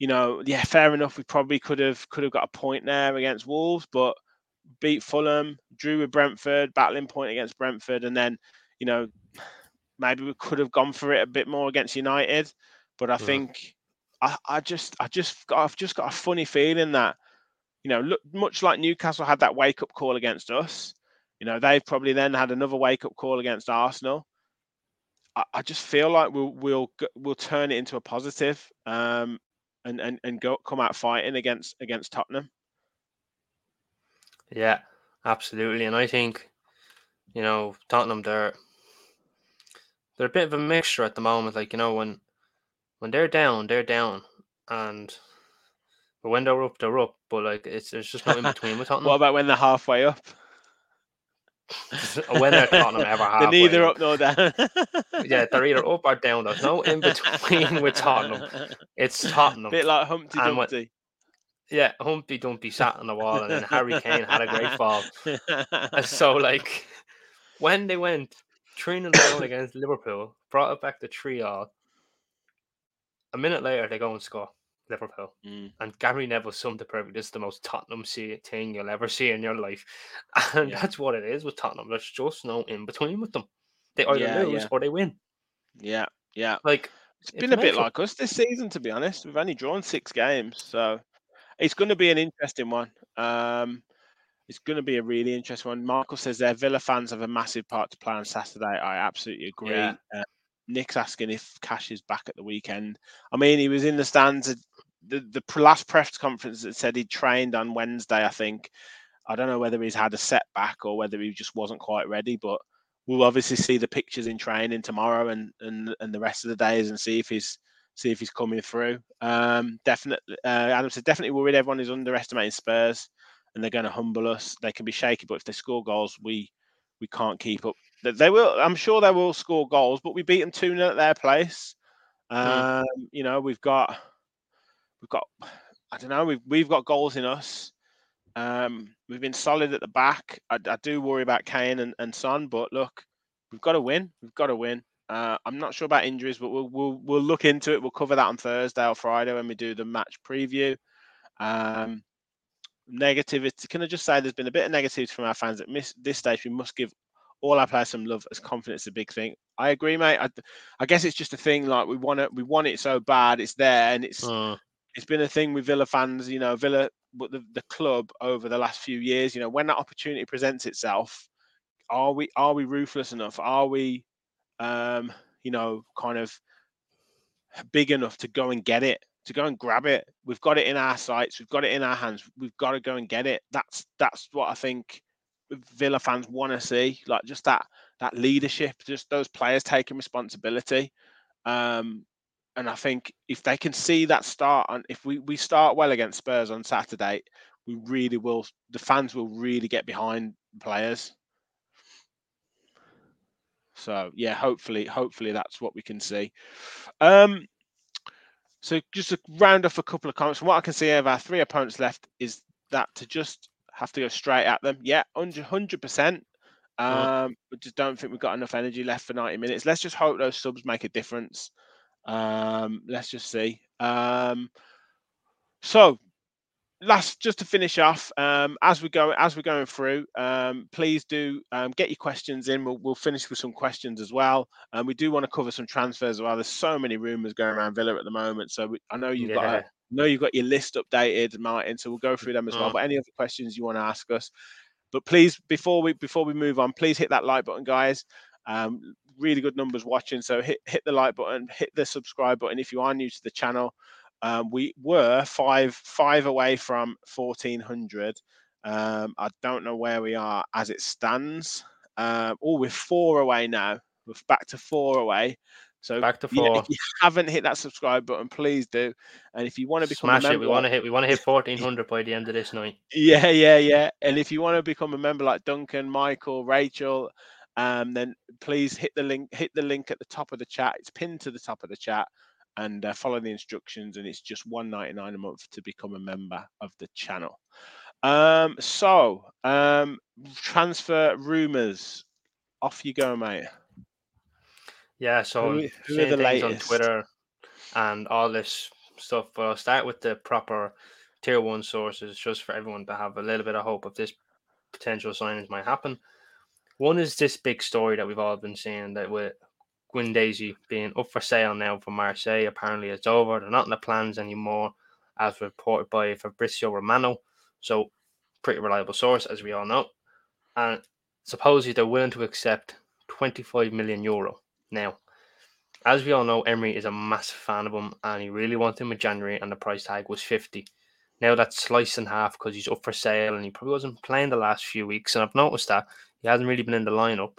you know, yeah, fair enough. We probably could have could have got a point there against Wolves, but beat Fulham, drew with Brentford, battling point against Brentford, and then you know maybe we could have gone for it a bit more against United. But I Yeah. think I, I just I just got I've just got a funny feeling that you know look much like Newcastle had that wake up call against us. You know they've probably then had another wake up call against Arsenal. I, I just feel like we'll we'll we'll turn it into a positive. Um, and and, and go come out fighting against against Tottenham. Yeah, absolutely. And I think, you know, Tottenham they're they're a bit of a mixture at the moment. Like, you know, when when they're down, they're down. And but when they're up, they're up. But like it's there's just no in between with [laughs] Tottenham. what about when they're halfway up? [laughs] when they're Tottenham ever halfway. [laughs] They're neither up nor down. yeah, they're either up or down. There's no in between with Tottenham. It's Tottenham. A bit like Humpty And when- Dumpty. Yeah, Humpty Dumpty sat on the wall, and then Harry Kane had a great fall. And so, like, when they went 3 0 down against Liverpool, brought it back to 3 all. A minute later, they go and score Liverpool. Mm, And Gary Neville summed it perfect. This is the most Tottenham see- thing you'll ever see in your life. [laughs] And Yeah. that's what it is with Tottenham. There's just no in between with them. They either Yeah, lose yeah. or they win. yeah, yeah. Like, It's It's been a bit like us this season, to be honest. We've only drawn six games, so it's going to be an interesting one. Um, it's going to be a really interesting one. Michael says there Villa fans have a massive part to play on Saturday. I absolutely agree. Yeah. Uh, Nick's asking if Cash is back at the weekend. I mean, he was in the stands. At the the last press conference that said he trained on Wednesday. I think. I don't know whether he's had a setback or whether he just wasn't quite ready, but we'll obviously see the pictures in training tomorrow and and and the rest of the days and see if he's see if he's coming through. Um, definitely, uh, Adam said definitely worried. Everyone is underestimating Spurs, and they're going to humble us. They can be shaky, but if they score goals, we we can't keep up. They- will. I'm sure they will score goals, but we beat them two 0 at their place. Um, You know, we've got we've got I don't know. We've we've got goals in us. Um, we've been solid at the back. I, I do worry about Kane and, and Son, but look, we've got to win. We've got to win. Uh, I'm not sure about injuries, but we'll, we'll we'll look into it. We'll cover that on Thursday or Friday when we do the match preview. Um, negativity. Can I just say there's been a bit of negativity from our fans at this stage? We must give all our players some love as confidence is a big thing. I agree, mate. I, I guess it's just a thing like we want it. We want it so bad. It's there, and it's uh, it's been a thing with Villa fans, you know, Villa, but the, the club over the last few years, you know, when that opportunity presents itself, are we are we ruthless enough? Are we, um, you know, kind of big enough to go and get it, to go and grab it? We've got it in our sights, we've got it in our hands. We've got to go and get it. That's that's what I think Villa fans want to see, like just that that leadership, just those players taking responsibility. Um, and I think if they can see that start, and if we, we start well against Spurs on Saturday, we really will. The fans will really get behind players. So yeah, hopefully, hopefully that's what we can see. Um, so just to round off a couple of comments, from what I can see of our three opponents left is that to just have to go straight at them. Yeah, hundred percent. Um, just don't think we've got enough energy left for 90 minutes. Let's just hope those subs make a difference. Um, let's just see. Um, so last just to finish off um, as we go as we're going through um, please do um, get your questions in. We'll, we'll finish with some questions as well. And we do want to cover some transfers as well. There's so many rumors going around villa at the moment. So we, i know you've got a, know you've got your list updated martin so we'll go through them as well. Mm. but any other questions you want to ask us. But please before we before we move on please hit that like button guys. Um, really good numbers watching so hit hit the like button hit the subscribe button if you are new to the channel um, we were five five away from 1400 um, i don't know where we are as it stands um, oh we're four away now we're back to four away so Back to yeah, four. if you [laughs] haven't hit that subscribe button please do and if you want to become Smash a it. member We want to hit. We want to hit [laughs] fourteen hundred by the end of this night. yeah, yeah, yeah. And if you want to become a member like Duncan, Michael, Rachel, um, then please hit the link. Hit the link at the top of the chat. It's pinned to the top of the chat, and uh, follow the instructions. And it's just one ninety nine a month to become a member of the channel. Um, so um, transfer rumors. Off you go, mate. Yeah. So Who- who are the things on? Twitter and all this stuff. But I'll start with the proper tier one sources, just for everyone to have a little bit of hope of this potential signings might happen. One is this big story that we've all been seeing that with Daisy being up for sale now for Marseille. Apparently, it's over. They're not in the plans anymore, as reported by Fabrizio Romano. So, pretty reliable source, as we all know. And supposedly, they're willing to accept 25 million euro now. as we all know, Emery is a massive fan of him, and he really wanted him in January, and the price tag was fifty. Now that's sliced in half because he's up for sale, and he probably wasn't playing the last few weeks. And I've noticed that he hasn't really been in the lineup.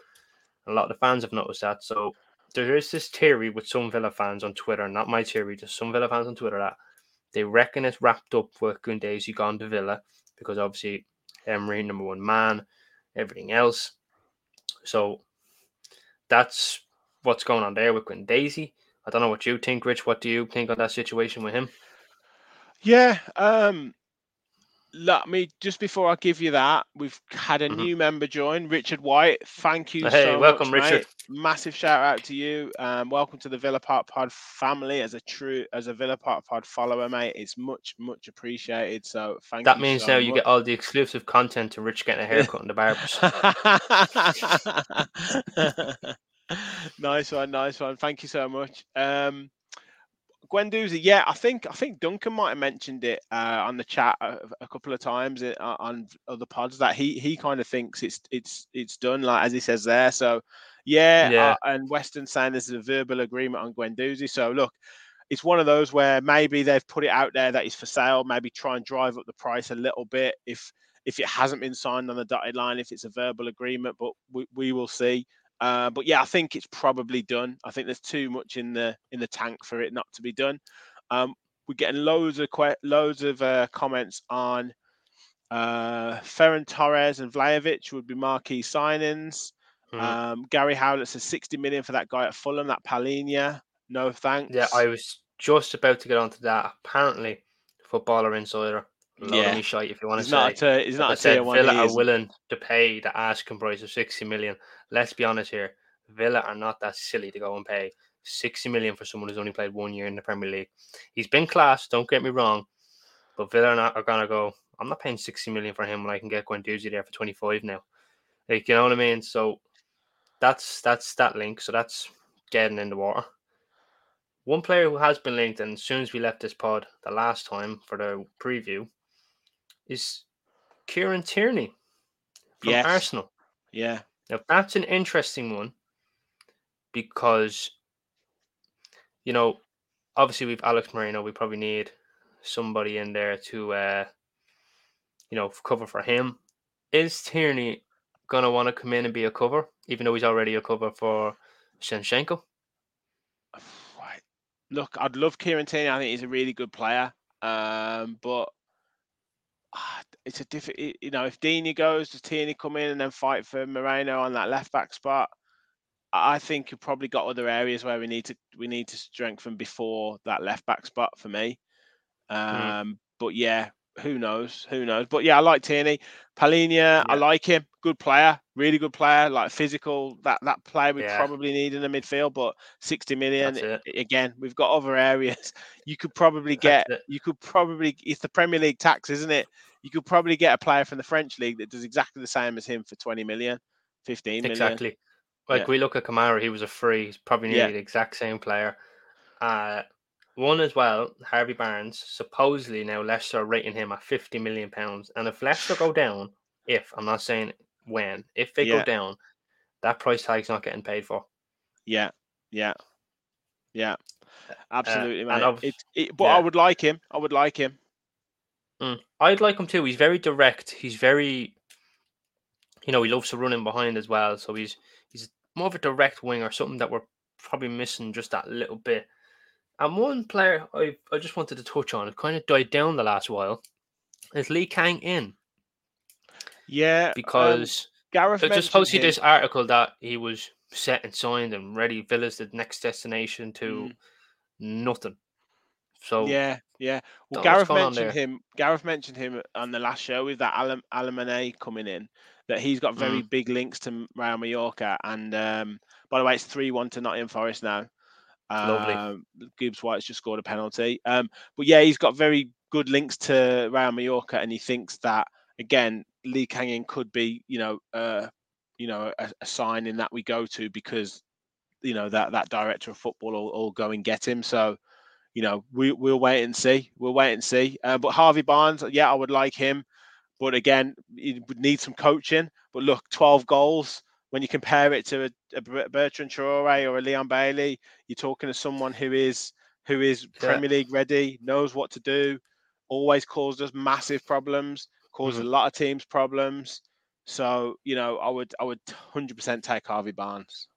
A lot of the fans have noticed that. So there is this theory with some Villa fans on Twitter, not my theory, just some Villa fans on Twitter that they reckon it's wrapped up with Guendouzi gone to Villa because obviously Emery number one man, everything else. So that's what's going on there with Guendouzi. I don't know what you think, Rich. What do you think of that situation with him? Yeah, um, let me just before I give you that, we've had a mm-hmm. new member join, Richard White. Thank you hey, so welcome, much, Richard. Mate. Massive shout out to you. Um, welcome to the Villa Park Pod family as a true as a Villa Park Pod follower, mate. It's much much appreciated. So thank that you. That means so now much. you get all the exclusive content to Rich getting a [laughs] haircut in the barbers. [laughs] nice one, nice one. Thank you so much. Um, Guendouzi, yeah, I think I think Duncan might have mentioned it uh, on the chat a, a couple of times uh, on other pods that he he kind of thinks it's it's it's done, like as he says there. So yeah, yeah. Uh, and Weston saying there's a verbal agreement on Guendouzi. So look, it's one of those where maybe they've put it out there that he's for sale. Maybe try and drive up the price a little bit if if it hasn't been signed on the dotted line, if it's a verbal agreement. But we, we will see. Uh, but yeah, I think it's probably done. I think there's too much in the in the tank for it not to be done. Um, we're getting loads of que- loads of uh, comments on uh, Ferran Torres and Vlahovic would be marquee signings. Mm-hmm. Um, Gary Howlett says 60 million for that guy at Fulham, that Palhinha. No thanks. Yeah, I was just about to get onto that. Apparently, Footballer Insider yeah. shite if you want to he's say. Not a, he's not a said, one. Villa are willing to pay the asking price of 60 million. Let's be honest here. Villa are not that silly to go and pay 60 million for someone who's only played one year in the Premier League. He's been class, don't get me wrong, but Villa are, not, are going to go, I'm not paying 60 million for him when I can get Guendouzi there for 25 now. Like, you know what I mean? So that's that's that link. So that's getting in the water. One player who has been linked, and as soon as we left this pod the last time for the preview, is Kieran Tierney from yes. Arsenal. Yeah. Now that's an interesting one because you know, obviously we've Alex Moreno, we probably need somebody in there to uh you know cover for him. Is Tierney gonna want to come in and be a cover, even though he's already a cover for Zinchenko? Right. Look, I'd love Kieran Tierney. I think he's a really good player. Um, but it's a difficult. You know, if Digne goes, does Tierney come in and then fight for Moreno on that left back spot? I think you've probably got other areas where we need to we need to strengthen before that left back spot for me. Hmm. Um, mm. But yeah, who knows? Who knows? But yeah, I like Tierney. Palhinha, yeah. I like him. Good player, really good player. Like physical. That that player we yeah. probably need in the midfield. But sixty million again. We've got other areas. [laughs] You could probably get. You could probably. It's the Premier League tax, isn't it? You could probably get a player from the French league that does exactly the same as him for 20 million, 15 million. Exactly. Like yeah. we look at Kamara, he was a free. He's probably nearly the exact same player. Uh, one as well, Harvey Barnes, supposedly now Leicester are rating him at 50 million pounds. And if Leicester go down, if I'm not saying when, if they yeah. go down, that price tag's not getting paid for. Yeah, yeah, yeah, uh, absolutely, uh, man. It, it, but yeah. I would like him. I would like him. Mm. I'd like him too. He's very direct. He's very, you know, he loves to run in behind as well. So he's he's more of a direct winger, something that we're probably missing just that little bit. And one player I, I just wanted to touch on, it kind of died down the last while, is Lee Kang In. Yeah, um, because um, Gareth I just posted this article that he was set and signed and ready. Villa's the next destination to mm. nothing. So yeah, yeah. Well, Gareth mentioned him. Gareth mentioned him on the last show with that Alam Alemany coming in. That he's got very mm. big links to Real Mallorca, and um, by the way, it's three one to Nottingham Forest now. Lovely. Um, Gibbs White's just scored a penalty. Um, but yeah, he's got very good links to Real Mallorca, and he thinks that again, Lee Kang-in could be, you know, uh, you know, a, a sign in that we go to because, you know, that that director of football will, will go and get him. So, you know, we we'll wait and see. We'll wait and see. Uh, but Harvey Barnes, yeah, I would like him, but again, he would need some coaching. But look, twelve goals when you compare it to a, a Bertrand Traore or a Leon Bailey, you're talking to someone who is who is yeah. Premier League ready, knows what to do, always caused us massive problems, caused mm-hmm. a lot of teams problems. So you know, I would I would 100% take Harvey Barnes.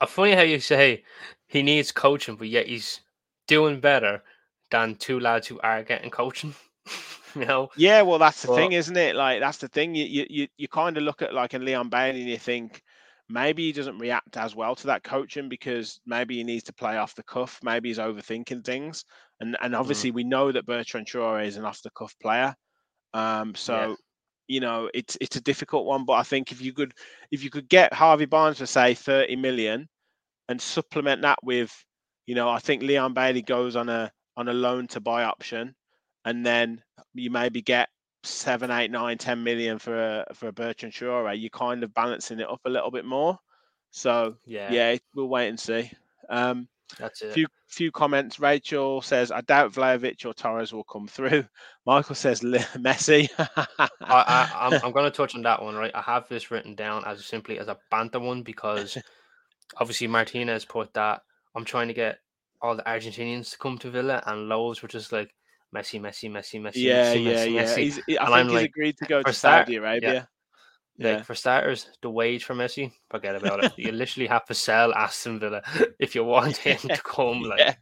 It's funny how you say he needs coaching, but yet he's doing better than two lads who are getting coaching. [laughs] you know? Yeah, well, that's the but, thing, isn't it? Like that's the thing. You you you kind of look at like a Leon Bailey and you think maybe he doesn't react as well to that coaching because maybe he needs to play off the cuff. Maybe he's overthinking things. And and mm. obviously mm. we know that Bertrand Traore is an off the cuff player. Um, so yeah. you know it's it's a difficult one. But I think if you could if you could get Harvey Barnes for say 30 million and supplement that with, you know, I think Leon Bailey goes on a on a loan to buy option, and then you maybe get seven, eight, nine, ten million for a for a Bertrand Traore, you're kind of balancing it up a little bit more. So yeah, yeah, we'll wait and see. Um, That's it. Few few comments. Rachel says, "I doubt Vlahovic or Torres will come through." [laughs] Michael says, "Messi." I, am [laughs] I'm going to touch on that one, right? I have this written down as simply as a banter one because [laughs] obviously Martinez put that. I'm trying to get all the Argentinians to come to Villa, and loads were just like, Messi, Messi, Messi, Messi. Yeah, Messi, yeah, Messi, yeah. Messi. He's, I and think I'm he's like, agreed to go to start, Saudi Arabia. Yeah. Like for starters, the wage for Messi, forget about it. you literally have to sell Aston Villa [laughs] if you want [laughs] him to come. Like, yeah,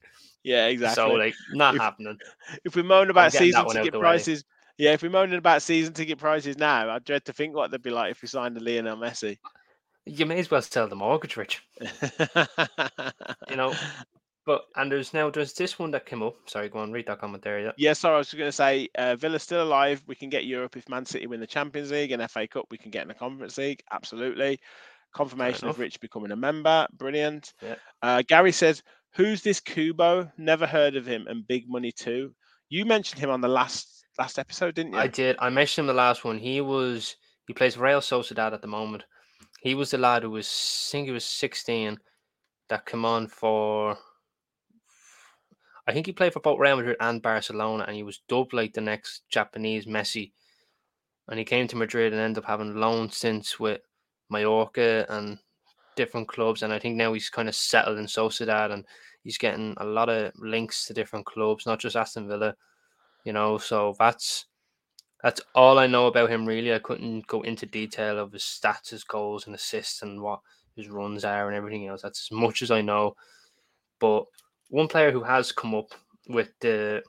yeah exactly. So like, not if, happening. If we moan about season ticket prices, yeah, if we moaning about season ticket prices now, I dread to think what they'd be like if we signed a Lionel Messi. You may as well sell the mortgage, Rich. [laughs] you know, but and there's now there's this one that came up. Sorry, go on, read that commentary. Yeah, yeah sorry, I was just going to say uh, Villa's still alive. We can get Europe if Man City win the Champions League and FA Cup. We can get in the Conference League. Absolutely. Confirmation of Rich becoming a member. Brilliant. Yeah. Uh, Gary says, "Who's this Kubo? Never heard of him, and big money too." You mentioned him on the last last episode, didn't you? I did. I mentioned him the last one. He was he plays Real Sociedad at the moment. He was the lad who was I think he was 16 that came on for I think he played for both Real Madrid and Barcelona, and he was dubbed like the next Japanese Messi. And he came to Madrid and ended up having loan stints with Mallorca and different clubs. And I think now he's kind of settled in Sociedad, and he's getting a lot of links to different clubs, not just Aston Villa. You know, so that's that's all I know about him. Really, I couldn't go into detail of his stats, his goals, and assists, and what his runs are, and everything else. That's as much as I know. But one player who has come up with the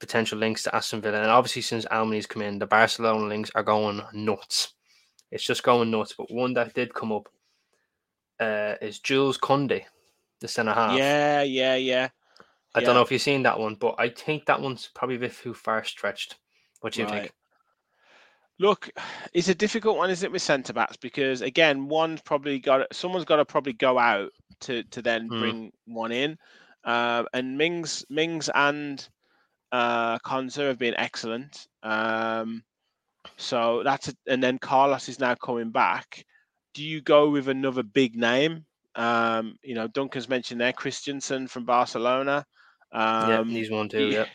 potential links to Aston Villa, and obviously since Alemany's come in, the Barcelona links are going nuts. It's just going nuts. But one that did come up uh, is Jules Koundé, the centre half. Yeah, yeah, yeah. I yeah. don't know if you've seen that one, but I think that one's probably a bit too far stretched. What do you right. think? Look, it's a difficult one, isn't it, with centre backs? Because again, one's probably got someone's got to probably go out to to then mm. bring one in. Uh, and Mings Mings and uh, Konsa have been excellent. Um, so that's a, and then Carlos is now coming back. Do you go with another big name? Um, you know, Duncan's mentioned there Christensen from Barcelona. Um, yeah, he's one too. Yeah.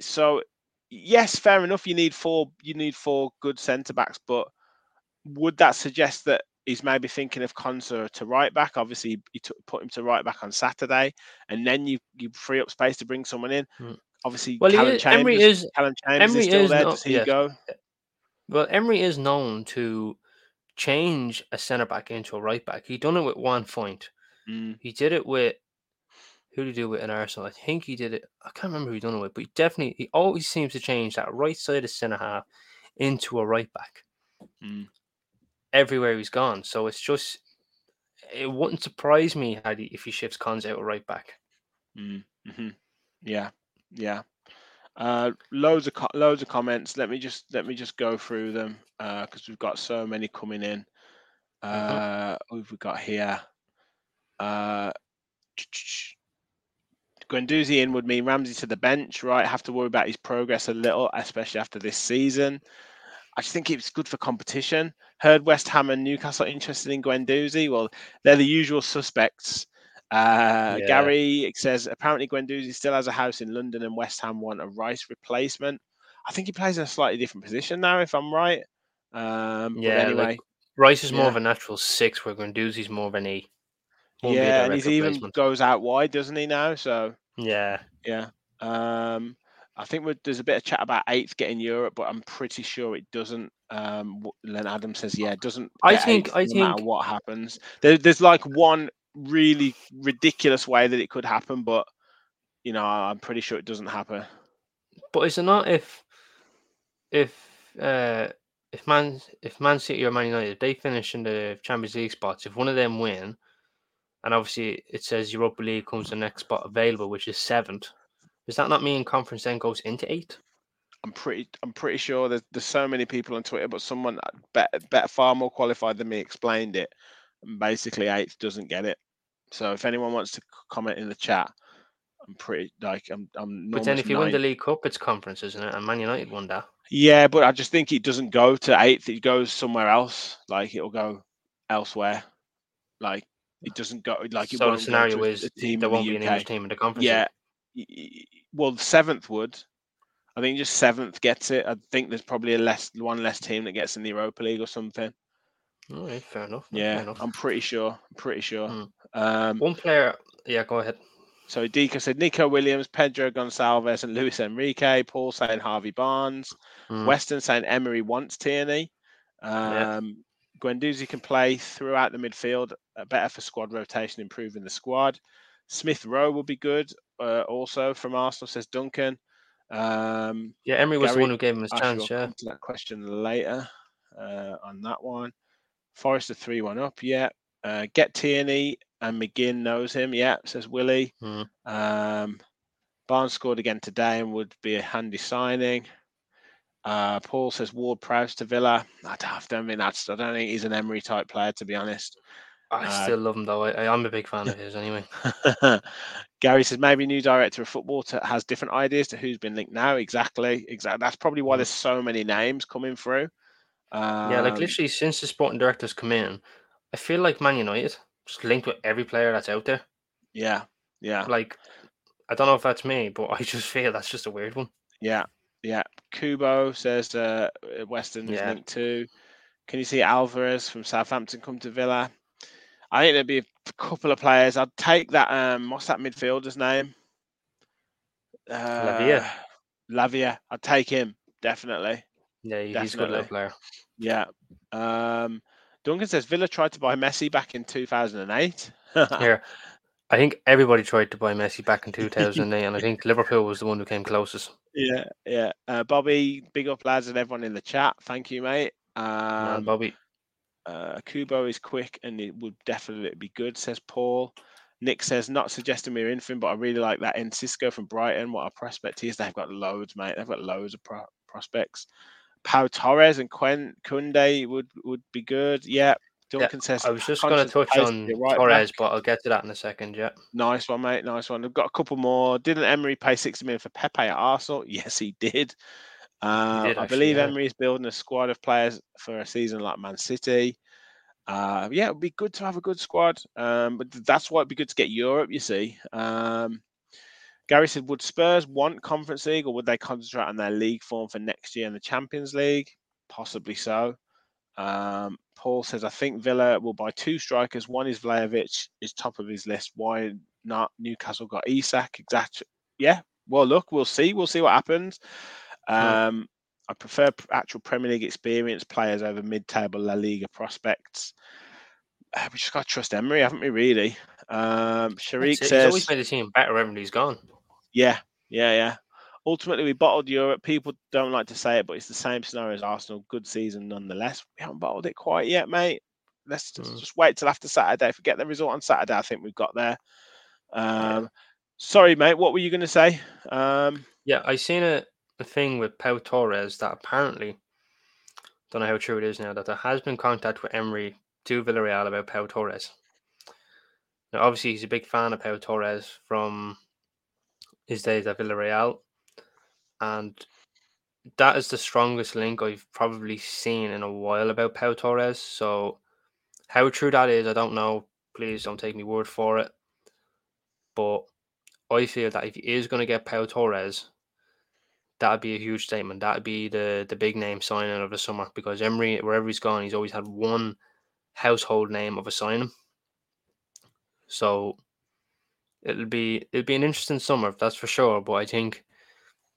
So yes, fair enough. You need four. You need four good centre backs, but would that suggest that he's maybe thinking of Konsa to right back? Obviously, you put him to right back on Saturday, and then you you free up space to bring someone in. Hmm. Obviously, well, Callum is, Chambers, Emery is Callum Chambers Emery is still is there. Does he yes. go? Well, Emery is known to change a centre back into a right back. He done it with one point. Mm. He did it with who did he do with in Arsenal? I think he did it. I can't remember who he done it with, but he definitely he always seems to change that right side of centre half into a right back. Mm. Everywhere he's gone. So it's just it wouldn't surprise me had he, if he shifts Cons out a right back. Mm. hmm Yeah, yeah. Uh, loads of co- loads of comments. Let me just let me just go through them because uh, we've got so many coming in. Mm-hmm. Uh, mm-hmm. Who've we got here? Uh, [tsk] Guendouzi in would mean Ramsey to the bench, right? Have to worry about his progress a little, especially after this season. I just think it's good for competition. Heard West Ham and Newcastle interested in Guendouzi. Well, they're the usual suspects. Uh, yeah. Gary says apparently Guendouzi still has a house in London and West Ham want a Rice replacement. I think he plays in a slightly different position now, if I'm right. Um, yeah, anyway. Like, Rice is more Yeah. of a natural six, where Guendouzi's more of an E. Won't yeah, and he's even goes out wide, doesn't he now? So Yeah, yeah. Um, I think we're, there's a bit of chat about eighth getting Europe, but I'm pretty sure it doesn't. Um, Len Adam says, yeah, it doesn't. I think- eighth I no matter what happens. There, there's like one really ridiculous way that it could happen, but you know, I'm pretty sure it doesn't happen. but is it not if if uh if Man if Man City or Man United if they finish in the Champions League spots, if one of them win, and obviously it says Europa League comes the next spot available, which is seventh. Does that not mean conference then goes into eighth? I'm pretty I'm pretty sure there's there's so many people on Twitter, but someone better, better far more qualified than me explained it. And basically, eighth doesn't get it. So if anyone wants to comment in the chat, I'm pretty like I'm I'm. But then if you win the League Cup, it's conference, isn't it? And Man United won that. yeah, but I just think it doesn't go to eighth. It goes somewhere else. Like it'll go elsewhere. Like it doesn't go like it so the scenario is there won't be an English team in the conference. Yeah. Well, the seventh would. I think just seventh gets it. I think there's probably a less one less team that gets in the Europa League or something. All right, fair enough. fair Yeah, enough. I'm pretty sure. I'm pretty sure. Hmm. Um, One player, yeah, go ahead. so Dika said Nico Williams, Pedro Gonçalves, and Luis Enrique. Paul saying Harvey Barnes. Mm. Weston saying Emery wants Tierney. Yeah. Guendouzi can play throughout the midfield, uh, better for squad rotation, improving the squad. Smith Rowe will be good. Uh, also from Arsenal says Duncan. Um, Yeah, Emery was the one who gave him his chance. Yeah, to that question later uh, on that one. Forrester 3 1 up, yeah. Uh, get Tierney and McGinn knows him, yeah, says Willie. Mhm. Um, Barnes scored again today and would be a handy signing. Uh, Paul says Ward Prowse to Villa. I don't, mean that's. I don't think he's an Emery type player, to be honest. I Uh, still love him though. I, I'm a big fan of [laughs] his anyway. [laughs] Gary says maybe new director of football to, has different ideas to who's been linked now. Exactly, exactly. That's probably why Mhm. there's so many names coming through. Um, yeah, like literally since the sporting directors come in, I feel like Man United just linked with every player that's out there. Yeah, yeah, Like, I don't know if that's me, but [laughs] I just feel that's just a weird one. yeah, yeah. Kubo says uh, Weston is Yeah. linked too. Can you see Alcaraz from Southampton come to Villa? I think there'd be a couple of players. I'd take that. Um, what's that midfielder's name? Uh, Lavia. Lavia. I'd take him definitely. Yeah, he's a good Definitely. little player. Yeah. Um, Duncan says Villa tried to buy Messi back in 2008. [laughs] Here, I think everybody tried to buy Messi back in 2008, and I think Liverpool was the one who came closest. yeah, yeah. Uh, Bobby, big up lads and everyone in the chat. Thank you, mate. Man, Um, Bobby, uh, Kubo is quick and it would definitely be good, says Paul. Nick says, not suggesting we're in for him, but I really like that Enciso from Brighton. What a prospect he is. They've got loads, mate. They've got loads of pro- prospects. Pau Torres and Quen Koundé would, would be good. Yeah. Duncan says, I was just going to touch on right Torres, back. but I'll get to that in a second. Yeah, Nice one, mate. Nice one. I've got a couple more. Didn't Emery pay 60 million for Pepe at Arsenal? [laughs] Yes, he did. Uh, did I actually, believe yeah. Emery is building a squad of players for a season like Man City. Uh, yeah, it'd be good to have a good squad. Um, but that's why it'd be good to get Europe, you see. Um, Gary said, would Spurs want Conference League or would they concentrate on their league form for next year in the Champions League? Possibly so. Um, Paul says, I think Villa will buy two strikers. One is Vlahovic, is top of his list. Why not? Newcastle got Isak. Exactly. Yeah. Well, look, we'll see. We'll see what happens. Um, I prefer actual Premier League experience players over mid-table La Liga prospects. Uh, we just got to trust Emery, haven't we? Really? Um, Sharik it. he's always made the team better he's gone. yeah, yeah, yeah. Ultimately, we bottled Europe. People don't like to say it, but it's the same scenario as Arsenal. Good season nonetheless. We haven't bottled it quite yet, mate. Let's just, Mm. just wait till after Saturday. If we get the result on Saturday, I think we've got there. Um, Sorry, mate. What were you going to say? Um, Yeah, I seen a, a thing with Pau Torres that apparently don't know how true it is now that there has been contact with Emery to Villarreal about Pau Torres. Now, obviously, he's a big fan of Pau Torres from his days at Villarreal, and that is the strongest link I've probably seen in a while about Pau Torres. So, how true that is, I don't know. Please don't take me word for it. But I feel that if he is going to get Pau Torres, that'd be a huge statement. That'd be the the big name signing of the summer because Emery, wherever he's gone, he's always had one household name of a signing. So it'll be it'll be an interesting summer, that's for sure. But I think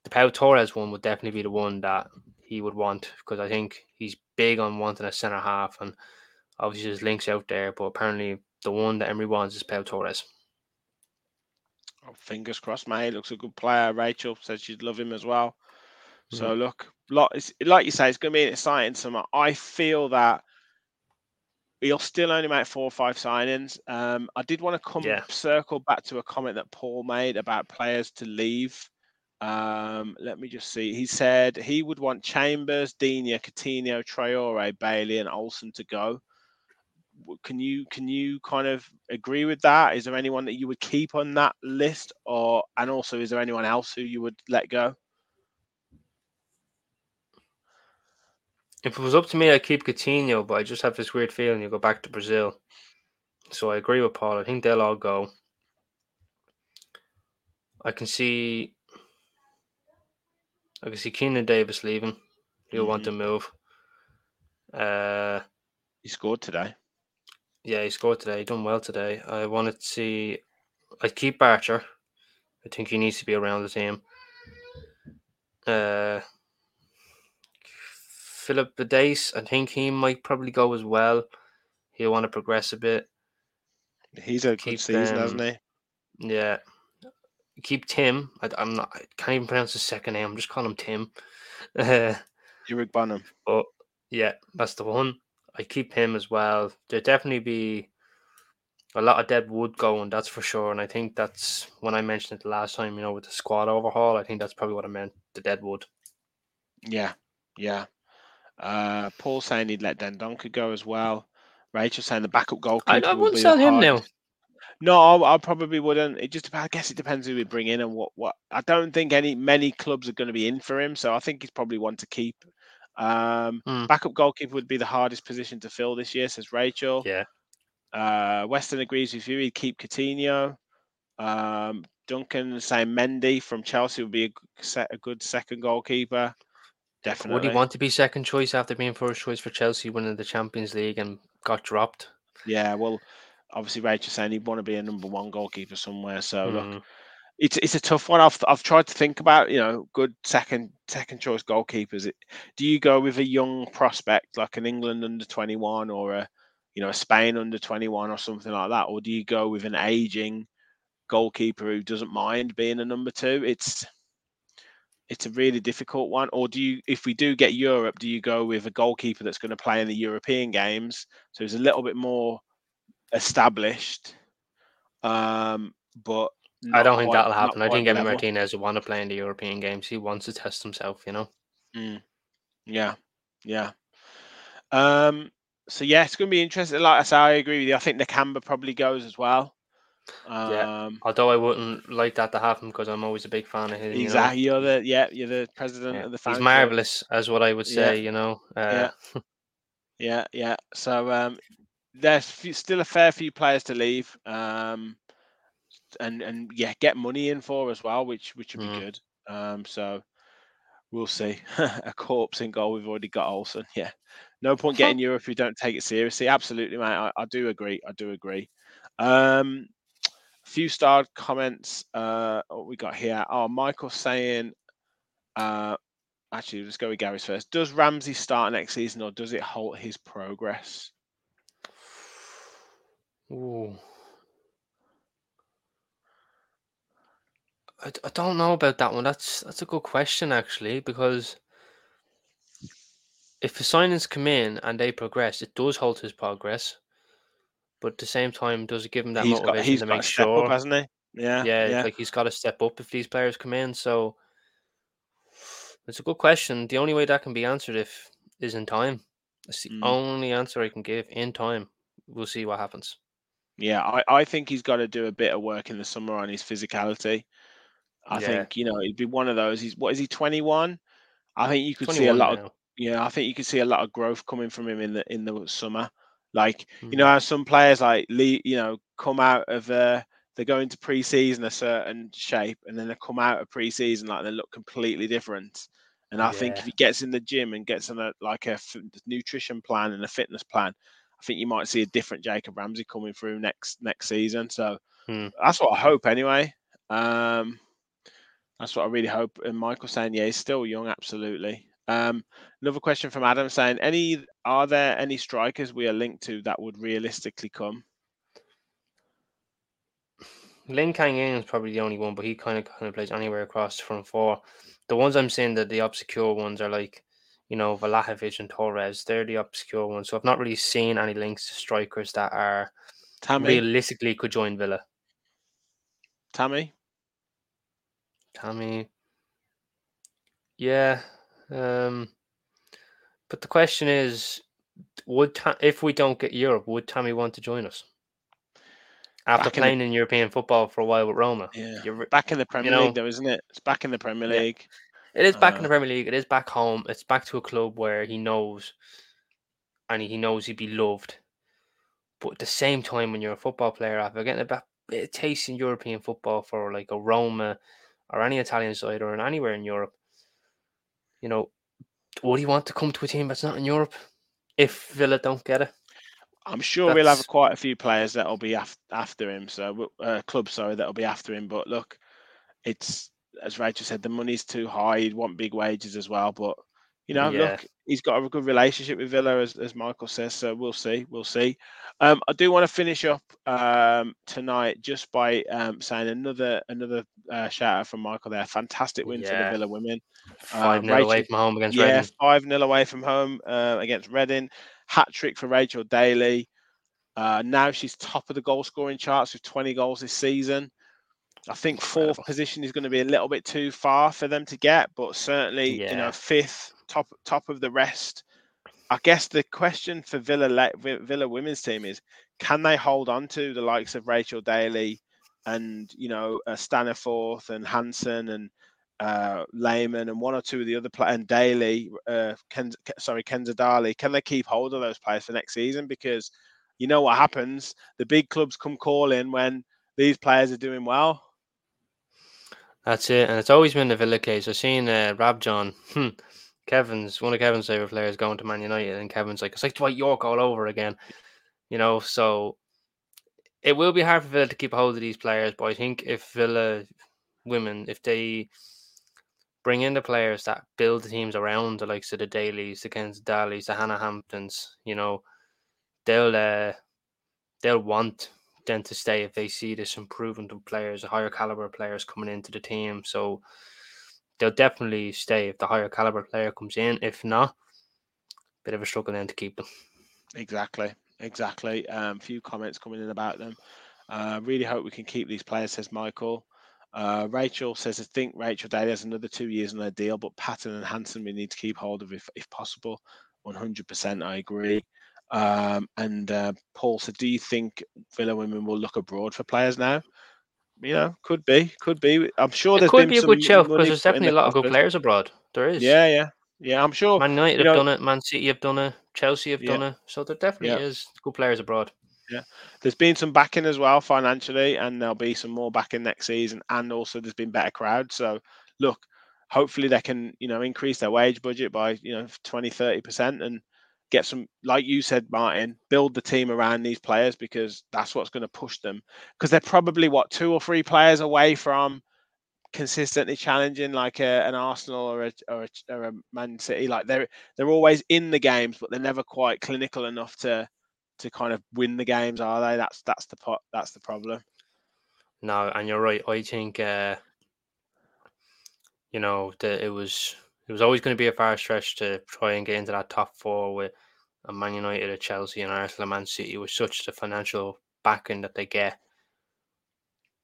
the Pau Torres one would definitely be the one that he would want because I think he's big on wanting a centre half and obviously there's links out there, but apparently the one that Emery wants is Pau Torres. Oh, fingers crossed, mate. Looks a good player. Rachel said she'd love him as well. Mm-hmm. So look, lot like you say, it's going to be an exciting summer. I feel that he'll still only make four or five signings. Um, I did want to come yeah. circle back to a comment that Paul made about players to leave. Um, let me just see. He said he would want Chambers, Digne, Coutinho, Traore, Bailey, and Olsen to go. Can you can you kind of agree with that? Is there anyone that you would keep on that list, or and also is there anyone else who you would let go? If it was up to me, I'd keep Coutinho, but I just have this weird feeling you go back to Brazil. So I agree with Paul. I think they'll all go. I can see I can see Keinan Davis leaving. He'll mm-hmm. want to mm-hmm. move. Uh, he scored today. Yeah, he scored today. He done well today. I wanted to see. I'd keep Archer. I think he needs to be around the team. Uh, Philogene Bidace, I think he might probably go as well. He'll want to progress a bit. He's a good season, them, hasn't he? Yeah keep Tim. I, am not. I can't even pronounce his second name. I'm just calling him Tim. Uh, [laughs] Eric Bonham. But yeah, that's the one. I keep him as well. There definitely be a lot of dead wood going. That's for sure. And I think that's when I mentioned it the last time. You know, with the squad overhaul. I think that's probably what I meant. The dead wood. Yeah, yeah. Uh, Paul saying he'd let Dendoncker go as well. Rachel saying the backup goalkeeper. I, I wouldn't sell him now. No, I, I, probably wouldn't. It just I guess it depends who we bring in and what what. I don't think any many clubs are going to be in for him, so I think he's probably one to keep. Um, mm. Backup goalkeeper would be the hardest position to fill this year, says Rachel. Yeah. Uh, Weston agrees with you. He'd keep Coutinho. Um, Duncan saying Mendy from Chelsea would be a, a good second goalkeeper. Definitely. Would he want to be second choice after being first choice for Chelsea winning the Champions League and got dropped? Yeah, well, obviously Rachel saying he'd want to be a number one goalkeeper somewhere. So mm. look, it's it's a tough one. I've I've tried to think about you know good second second choice goalkeepers. Do you go with a young prospect like an England under twenty one or a you know a Spain under twenty one or something like that, or do you go with an aging goalkeeper who doesn't mind being a number two? It's it's a really difficult one. Or do you, if we do get Europe, do you go with a goalkeeper that's going to play in the European games? So it's a little bit more established. Um, but I don't think that'll happen. I think Emi Martinez will want to play in the European games. He wants to test himself, you know. Mm. Yeah, yeah. Um, so yeah, it's going to be interesting. Like I say, I agree with you. I think Nakamba probably goes as well. Um, yeah. Although I wouldn't like that to happen because I'm always a big fan of his. Exactly. You know? You're the yeah. You're the president yeah. of the. Family. He's marvelous, as what I would say. Yeah. You know. Uh, yeah. [laughs] yeah. Yeah. So um, there's still a fair few players to leave, um, and and yeah, get money in for as well, which which would be mm. good. Um, so we'll see. [laughs] a corpse in goal. We've already got Olsen. Yeah, no point getting [laughs] Europe if you don't take it seriously. Absolutely, mate. I, I do agree. I do agree. Um, a few starred comments. Uh, what we got here? Oh, Michael saying. Uh, actually, let's go with Gary's first. Does Ramsey start next season, or does it halt his progress? Ooh. I, I don't know about that one. That's that's a good question actually because if the signings come in and they progress, it does halt his progress. But at the same time, does it give him that he's motivation got, he's to make sure, up, hasn't he? Yeah, yeah, yeah, like he's got to step up if these players come in. So it's a good question. The only way that can be answered if is in time. That's the mm. only answer I can give in time. We'll see what happens. Yeah, I, I think he's got to do a bit of work in the summer on his physicality. I yeah. think you know he'd be one of those. He's what is he twenty one? I think you could see a lot now. of yeah. I think you could see a lot of growth coming from him in the in the summer. Like mm. you know, how some players like Lee, you know, come out of uh, they go into pre-season a certain shape, and then they come out of pre-season like they look completely different. And I yeah. think if he gets in the gym and gets on a like a f- nutrition plan and a fitness plan, I think you might see a different Jacob Ramsey coming through next next season. So hmm. that's what I hope anyway. Um, that's what I really hope. And Michael saying, yeah, he's still young, absolutely. Um, another question from Adam saying, any are there any strikers we are linked to that would realistically come? Lin Kang In is probably the only one, but he kind of kind of plays anywhere across the front four. The ones I'm saying that the obscure ones are like, you know, Vlahovic and Torres. They're the obscure ones. So I've not really seen any links to strikers that are Tammy. realistically could join Villa. Tammy. Tammy. Yeah. Um, but the question is, would if we don't get Europe, would Tammy want to join us? After back playing in, the, in, European football for a while with Roma, yeah, You're, back in the Premier you know, League, though, isn't it? It's back in the Premier League. Yeah. It is back in the uh, Premier League. It is back home. It's back to a club where he knows, and he knows he'd be loved. But at the same time, when you're a football player, after getting a bit of taste in European football for like a Roma or any Italian side or anywhere in Europe, you know, would he want to come to a team that's not in Europe if Villa don't get it? I'm sure that's... we'll have quite a few players that'll be af- after him. So, uh, club, sorry, that'll be after him. But look, it's as Rachel said, the money's too high. He'd want big wages as well. But you know, yeah. look, he's got a good relationship with Villa, as, as Michael says. So we'll see, we'll see. Um, I do want to finish up um, tonight just by um, saying another another uh, shout out from Michael there. Fantastic win yeah. for the Villa women. Five um, 0 away from home against yeah, Reading. five 0 away from home uh, against Reading. Hat trick for Rachel Daly. Uh, now she's top of the goal scoring charts with 20 goals this season. I think fourth position is going to be a little bit too far for them to get, but certainly yeah. you know fifth top top of the rest. I guess the question for Villa Villa women's team is can they hold on to the likes of Rachel Daly and you know uh, Staniforth and Hanson and uh, Lehmann and one or two of the other players and Daly, uh, Ken, sorry Kenza Dali. Can they keep hold of those players for next season? Because you know what happens, the big clubs come calling when these players are doing well. That's it, and it's always been the Villa case. I've seen uh, Rabjohn. Hmm, Kevin's one of Kevin's favorite players going to Man United, and Kevin's like, it's like Dwight Yorke all over again, you know. So it will be hard for Villa to keep a hold of these players, but I think if Villa women, if they bring in the players that build the teams around the likes of the Dalys, the Kens Dalys, the Hannah Hamptons, you know, they'll uh, they'll want them to stay if they see this improvement of players, higher caliber players coming into the team. So they'll definitely stay if the higher caliber player comes in. If not, bit of a struggle then to keep them. Exactly, exactly. Um, few comments coming in about them. Uh, really hope we can keep these players, says Michael. Uh, Rachel says, I think Rachel Daly has another two years on their deal, but Patten and Hanson we need to keep hold of if, if possible. 100%, I agree. Um, and uh, Paul said, Do you think Villa women will look abroad for players now? you know, could be, could be. I'm sure it there's could be a good show because there's definitely a lot of good players abroad. There is. Yeah, yeah, yeah. I'm sure. Man United have know, done it. Man City have done it. Chelsea have yeah. done it. So there definitely yeah. is good players abroad. Yeah, there's been some backing as well financially, and there'll be some more backing next season. And also, there's been better crowds. So, look, hopefully they can, you know, increase their wage budget by you know 20, 30 percent, and get some, like you said, Martin, build the team around these players because that's what's going to push them. Because they're probably what two or three players away from consistently challenging like a, an Arsenal or a, or a, or a Man City. Like they're they're always in the games, but they're never quite clinical enough to to kind of win the games, are they? That's that's the pot. That's the problem. No, and you're right. I think uh, you know that it was it was always going to be a far stretch to try and get into that top four with a Man United, a Chelsea, and Arsenal, Man City with such the financial backing that they get.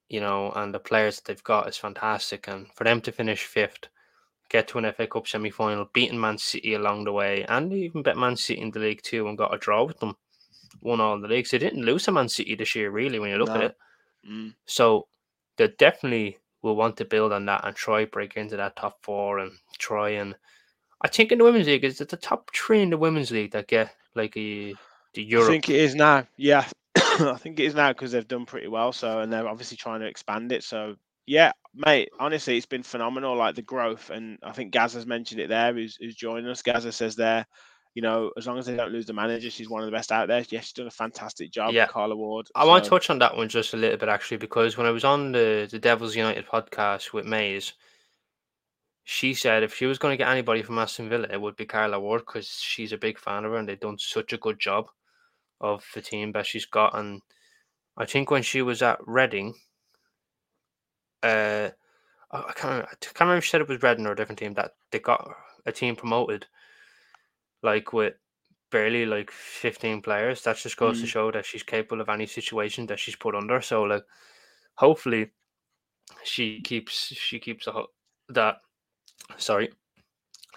You know, and the players that they've got is fantastic, and for them to finish fifth, get to an FA Cup semi final, beating Man City along the way, and even bet Man City in the league too, and got a draw with them, won all the leagues. They didn't lose to Man City this year, really, when you look no. at it. Mm. So they definitely will want to build on that and try break into that top four and try and I think in the women's league is it the top three in the women's league that get like a the Europe. [coughs] I think it is now. Yeah, I think it is now because they've done pretty well. So, and they're obviously trying to expand it. So, yeah, mate. Honestly, it's been phenomenal. Like the growth, and I think Gaz has mentioned it there. Who's, who's joining us? Gaza says there. You know, as long as they don't lose the manager, she's one of the best out there. Yes, she's done a fantastic job, yeah. Carla Ward. I so. want to touch on that one just a little bit actually, because when I was on the the Devils United podcast with Mays, she said if she was going to get anybody from Aston Villa, it would be Carla Ward because she's a big fan of her and they've done such a good job of the team that she's got. And I think when she was at Reading, uh, I can't remember, I can't remember if she said it was Reading or a different team that they got a team promoted, like with barely like 15 players. That just goes mm. to show that she's capable of any situation that she's put under. So like, hopefully, she keeps she keeps a, that. Sorry,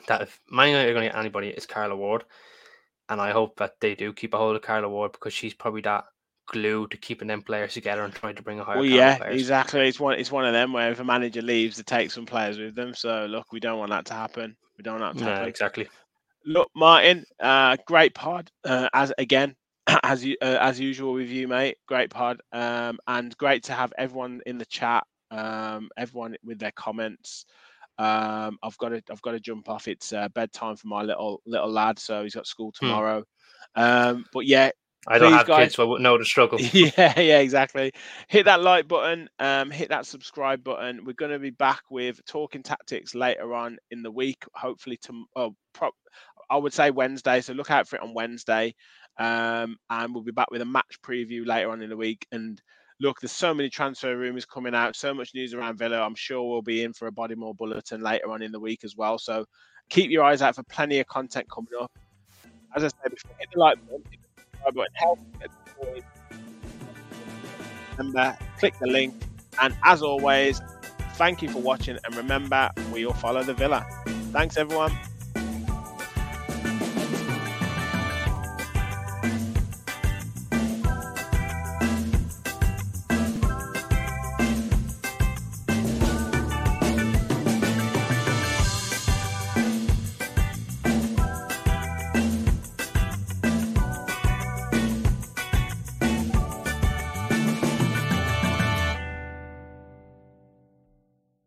that if Man United are going to get anybody, it's Carla Ward and I hope that they do keep a hold of Carla Ward because she's probably that glue to keeping them players together and trying to bring a higher. Well, yeah, exactly. It's one. It's one of them where if a manager leaves, they take some players with them. So look, we don't want that to happen. We don't want that to happen. exactly. Look, Martin, uh, great pod. Uh, as again, [clears throat] as you uh, as usual with you, mate. Great pod, um, and great to have everyone in the chat. Um, everyone with their comments. Um, I've got to I've got to jump off. It's uh, bedtime for my little little lad, so he's got school hmm. tomorrow. Hmm. Um, but yeah, I don't have guys, kids, so I wouldn't know the struggle. [laughs] Yeah, yeah, exactly. Hit that like button, um, hit that subscribe button. We're going to be back with talking tactics later on in the week. Hopefully, to oh, pro- I would say Wednesday. So look out for it on Wednesday, um, and we'll be back with a match preview later on in the week and look, there's so many transfer rumors coming out, so much news around Villa. I'm sure we'll be in for a Bodymoor bulletin later on in the week as well. So keep your eyes out for plenty of content coming up. As I said before, hit the like button, help Remember, click the link. And as always, thank you for watching. And remember, we all follow the Villa. Thanks, everyone.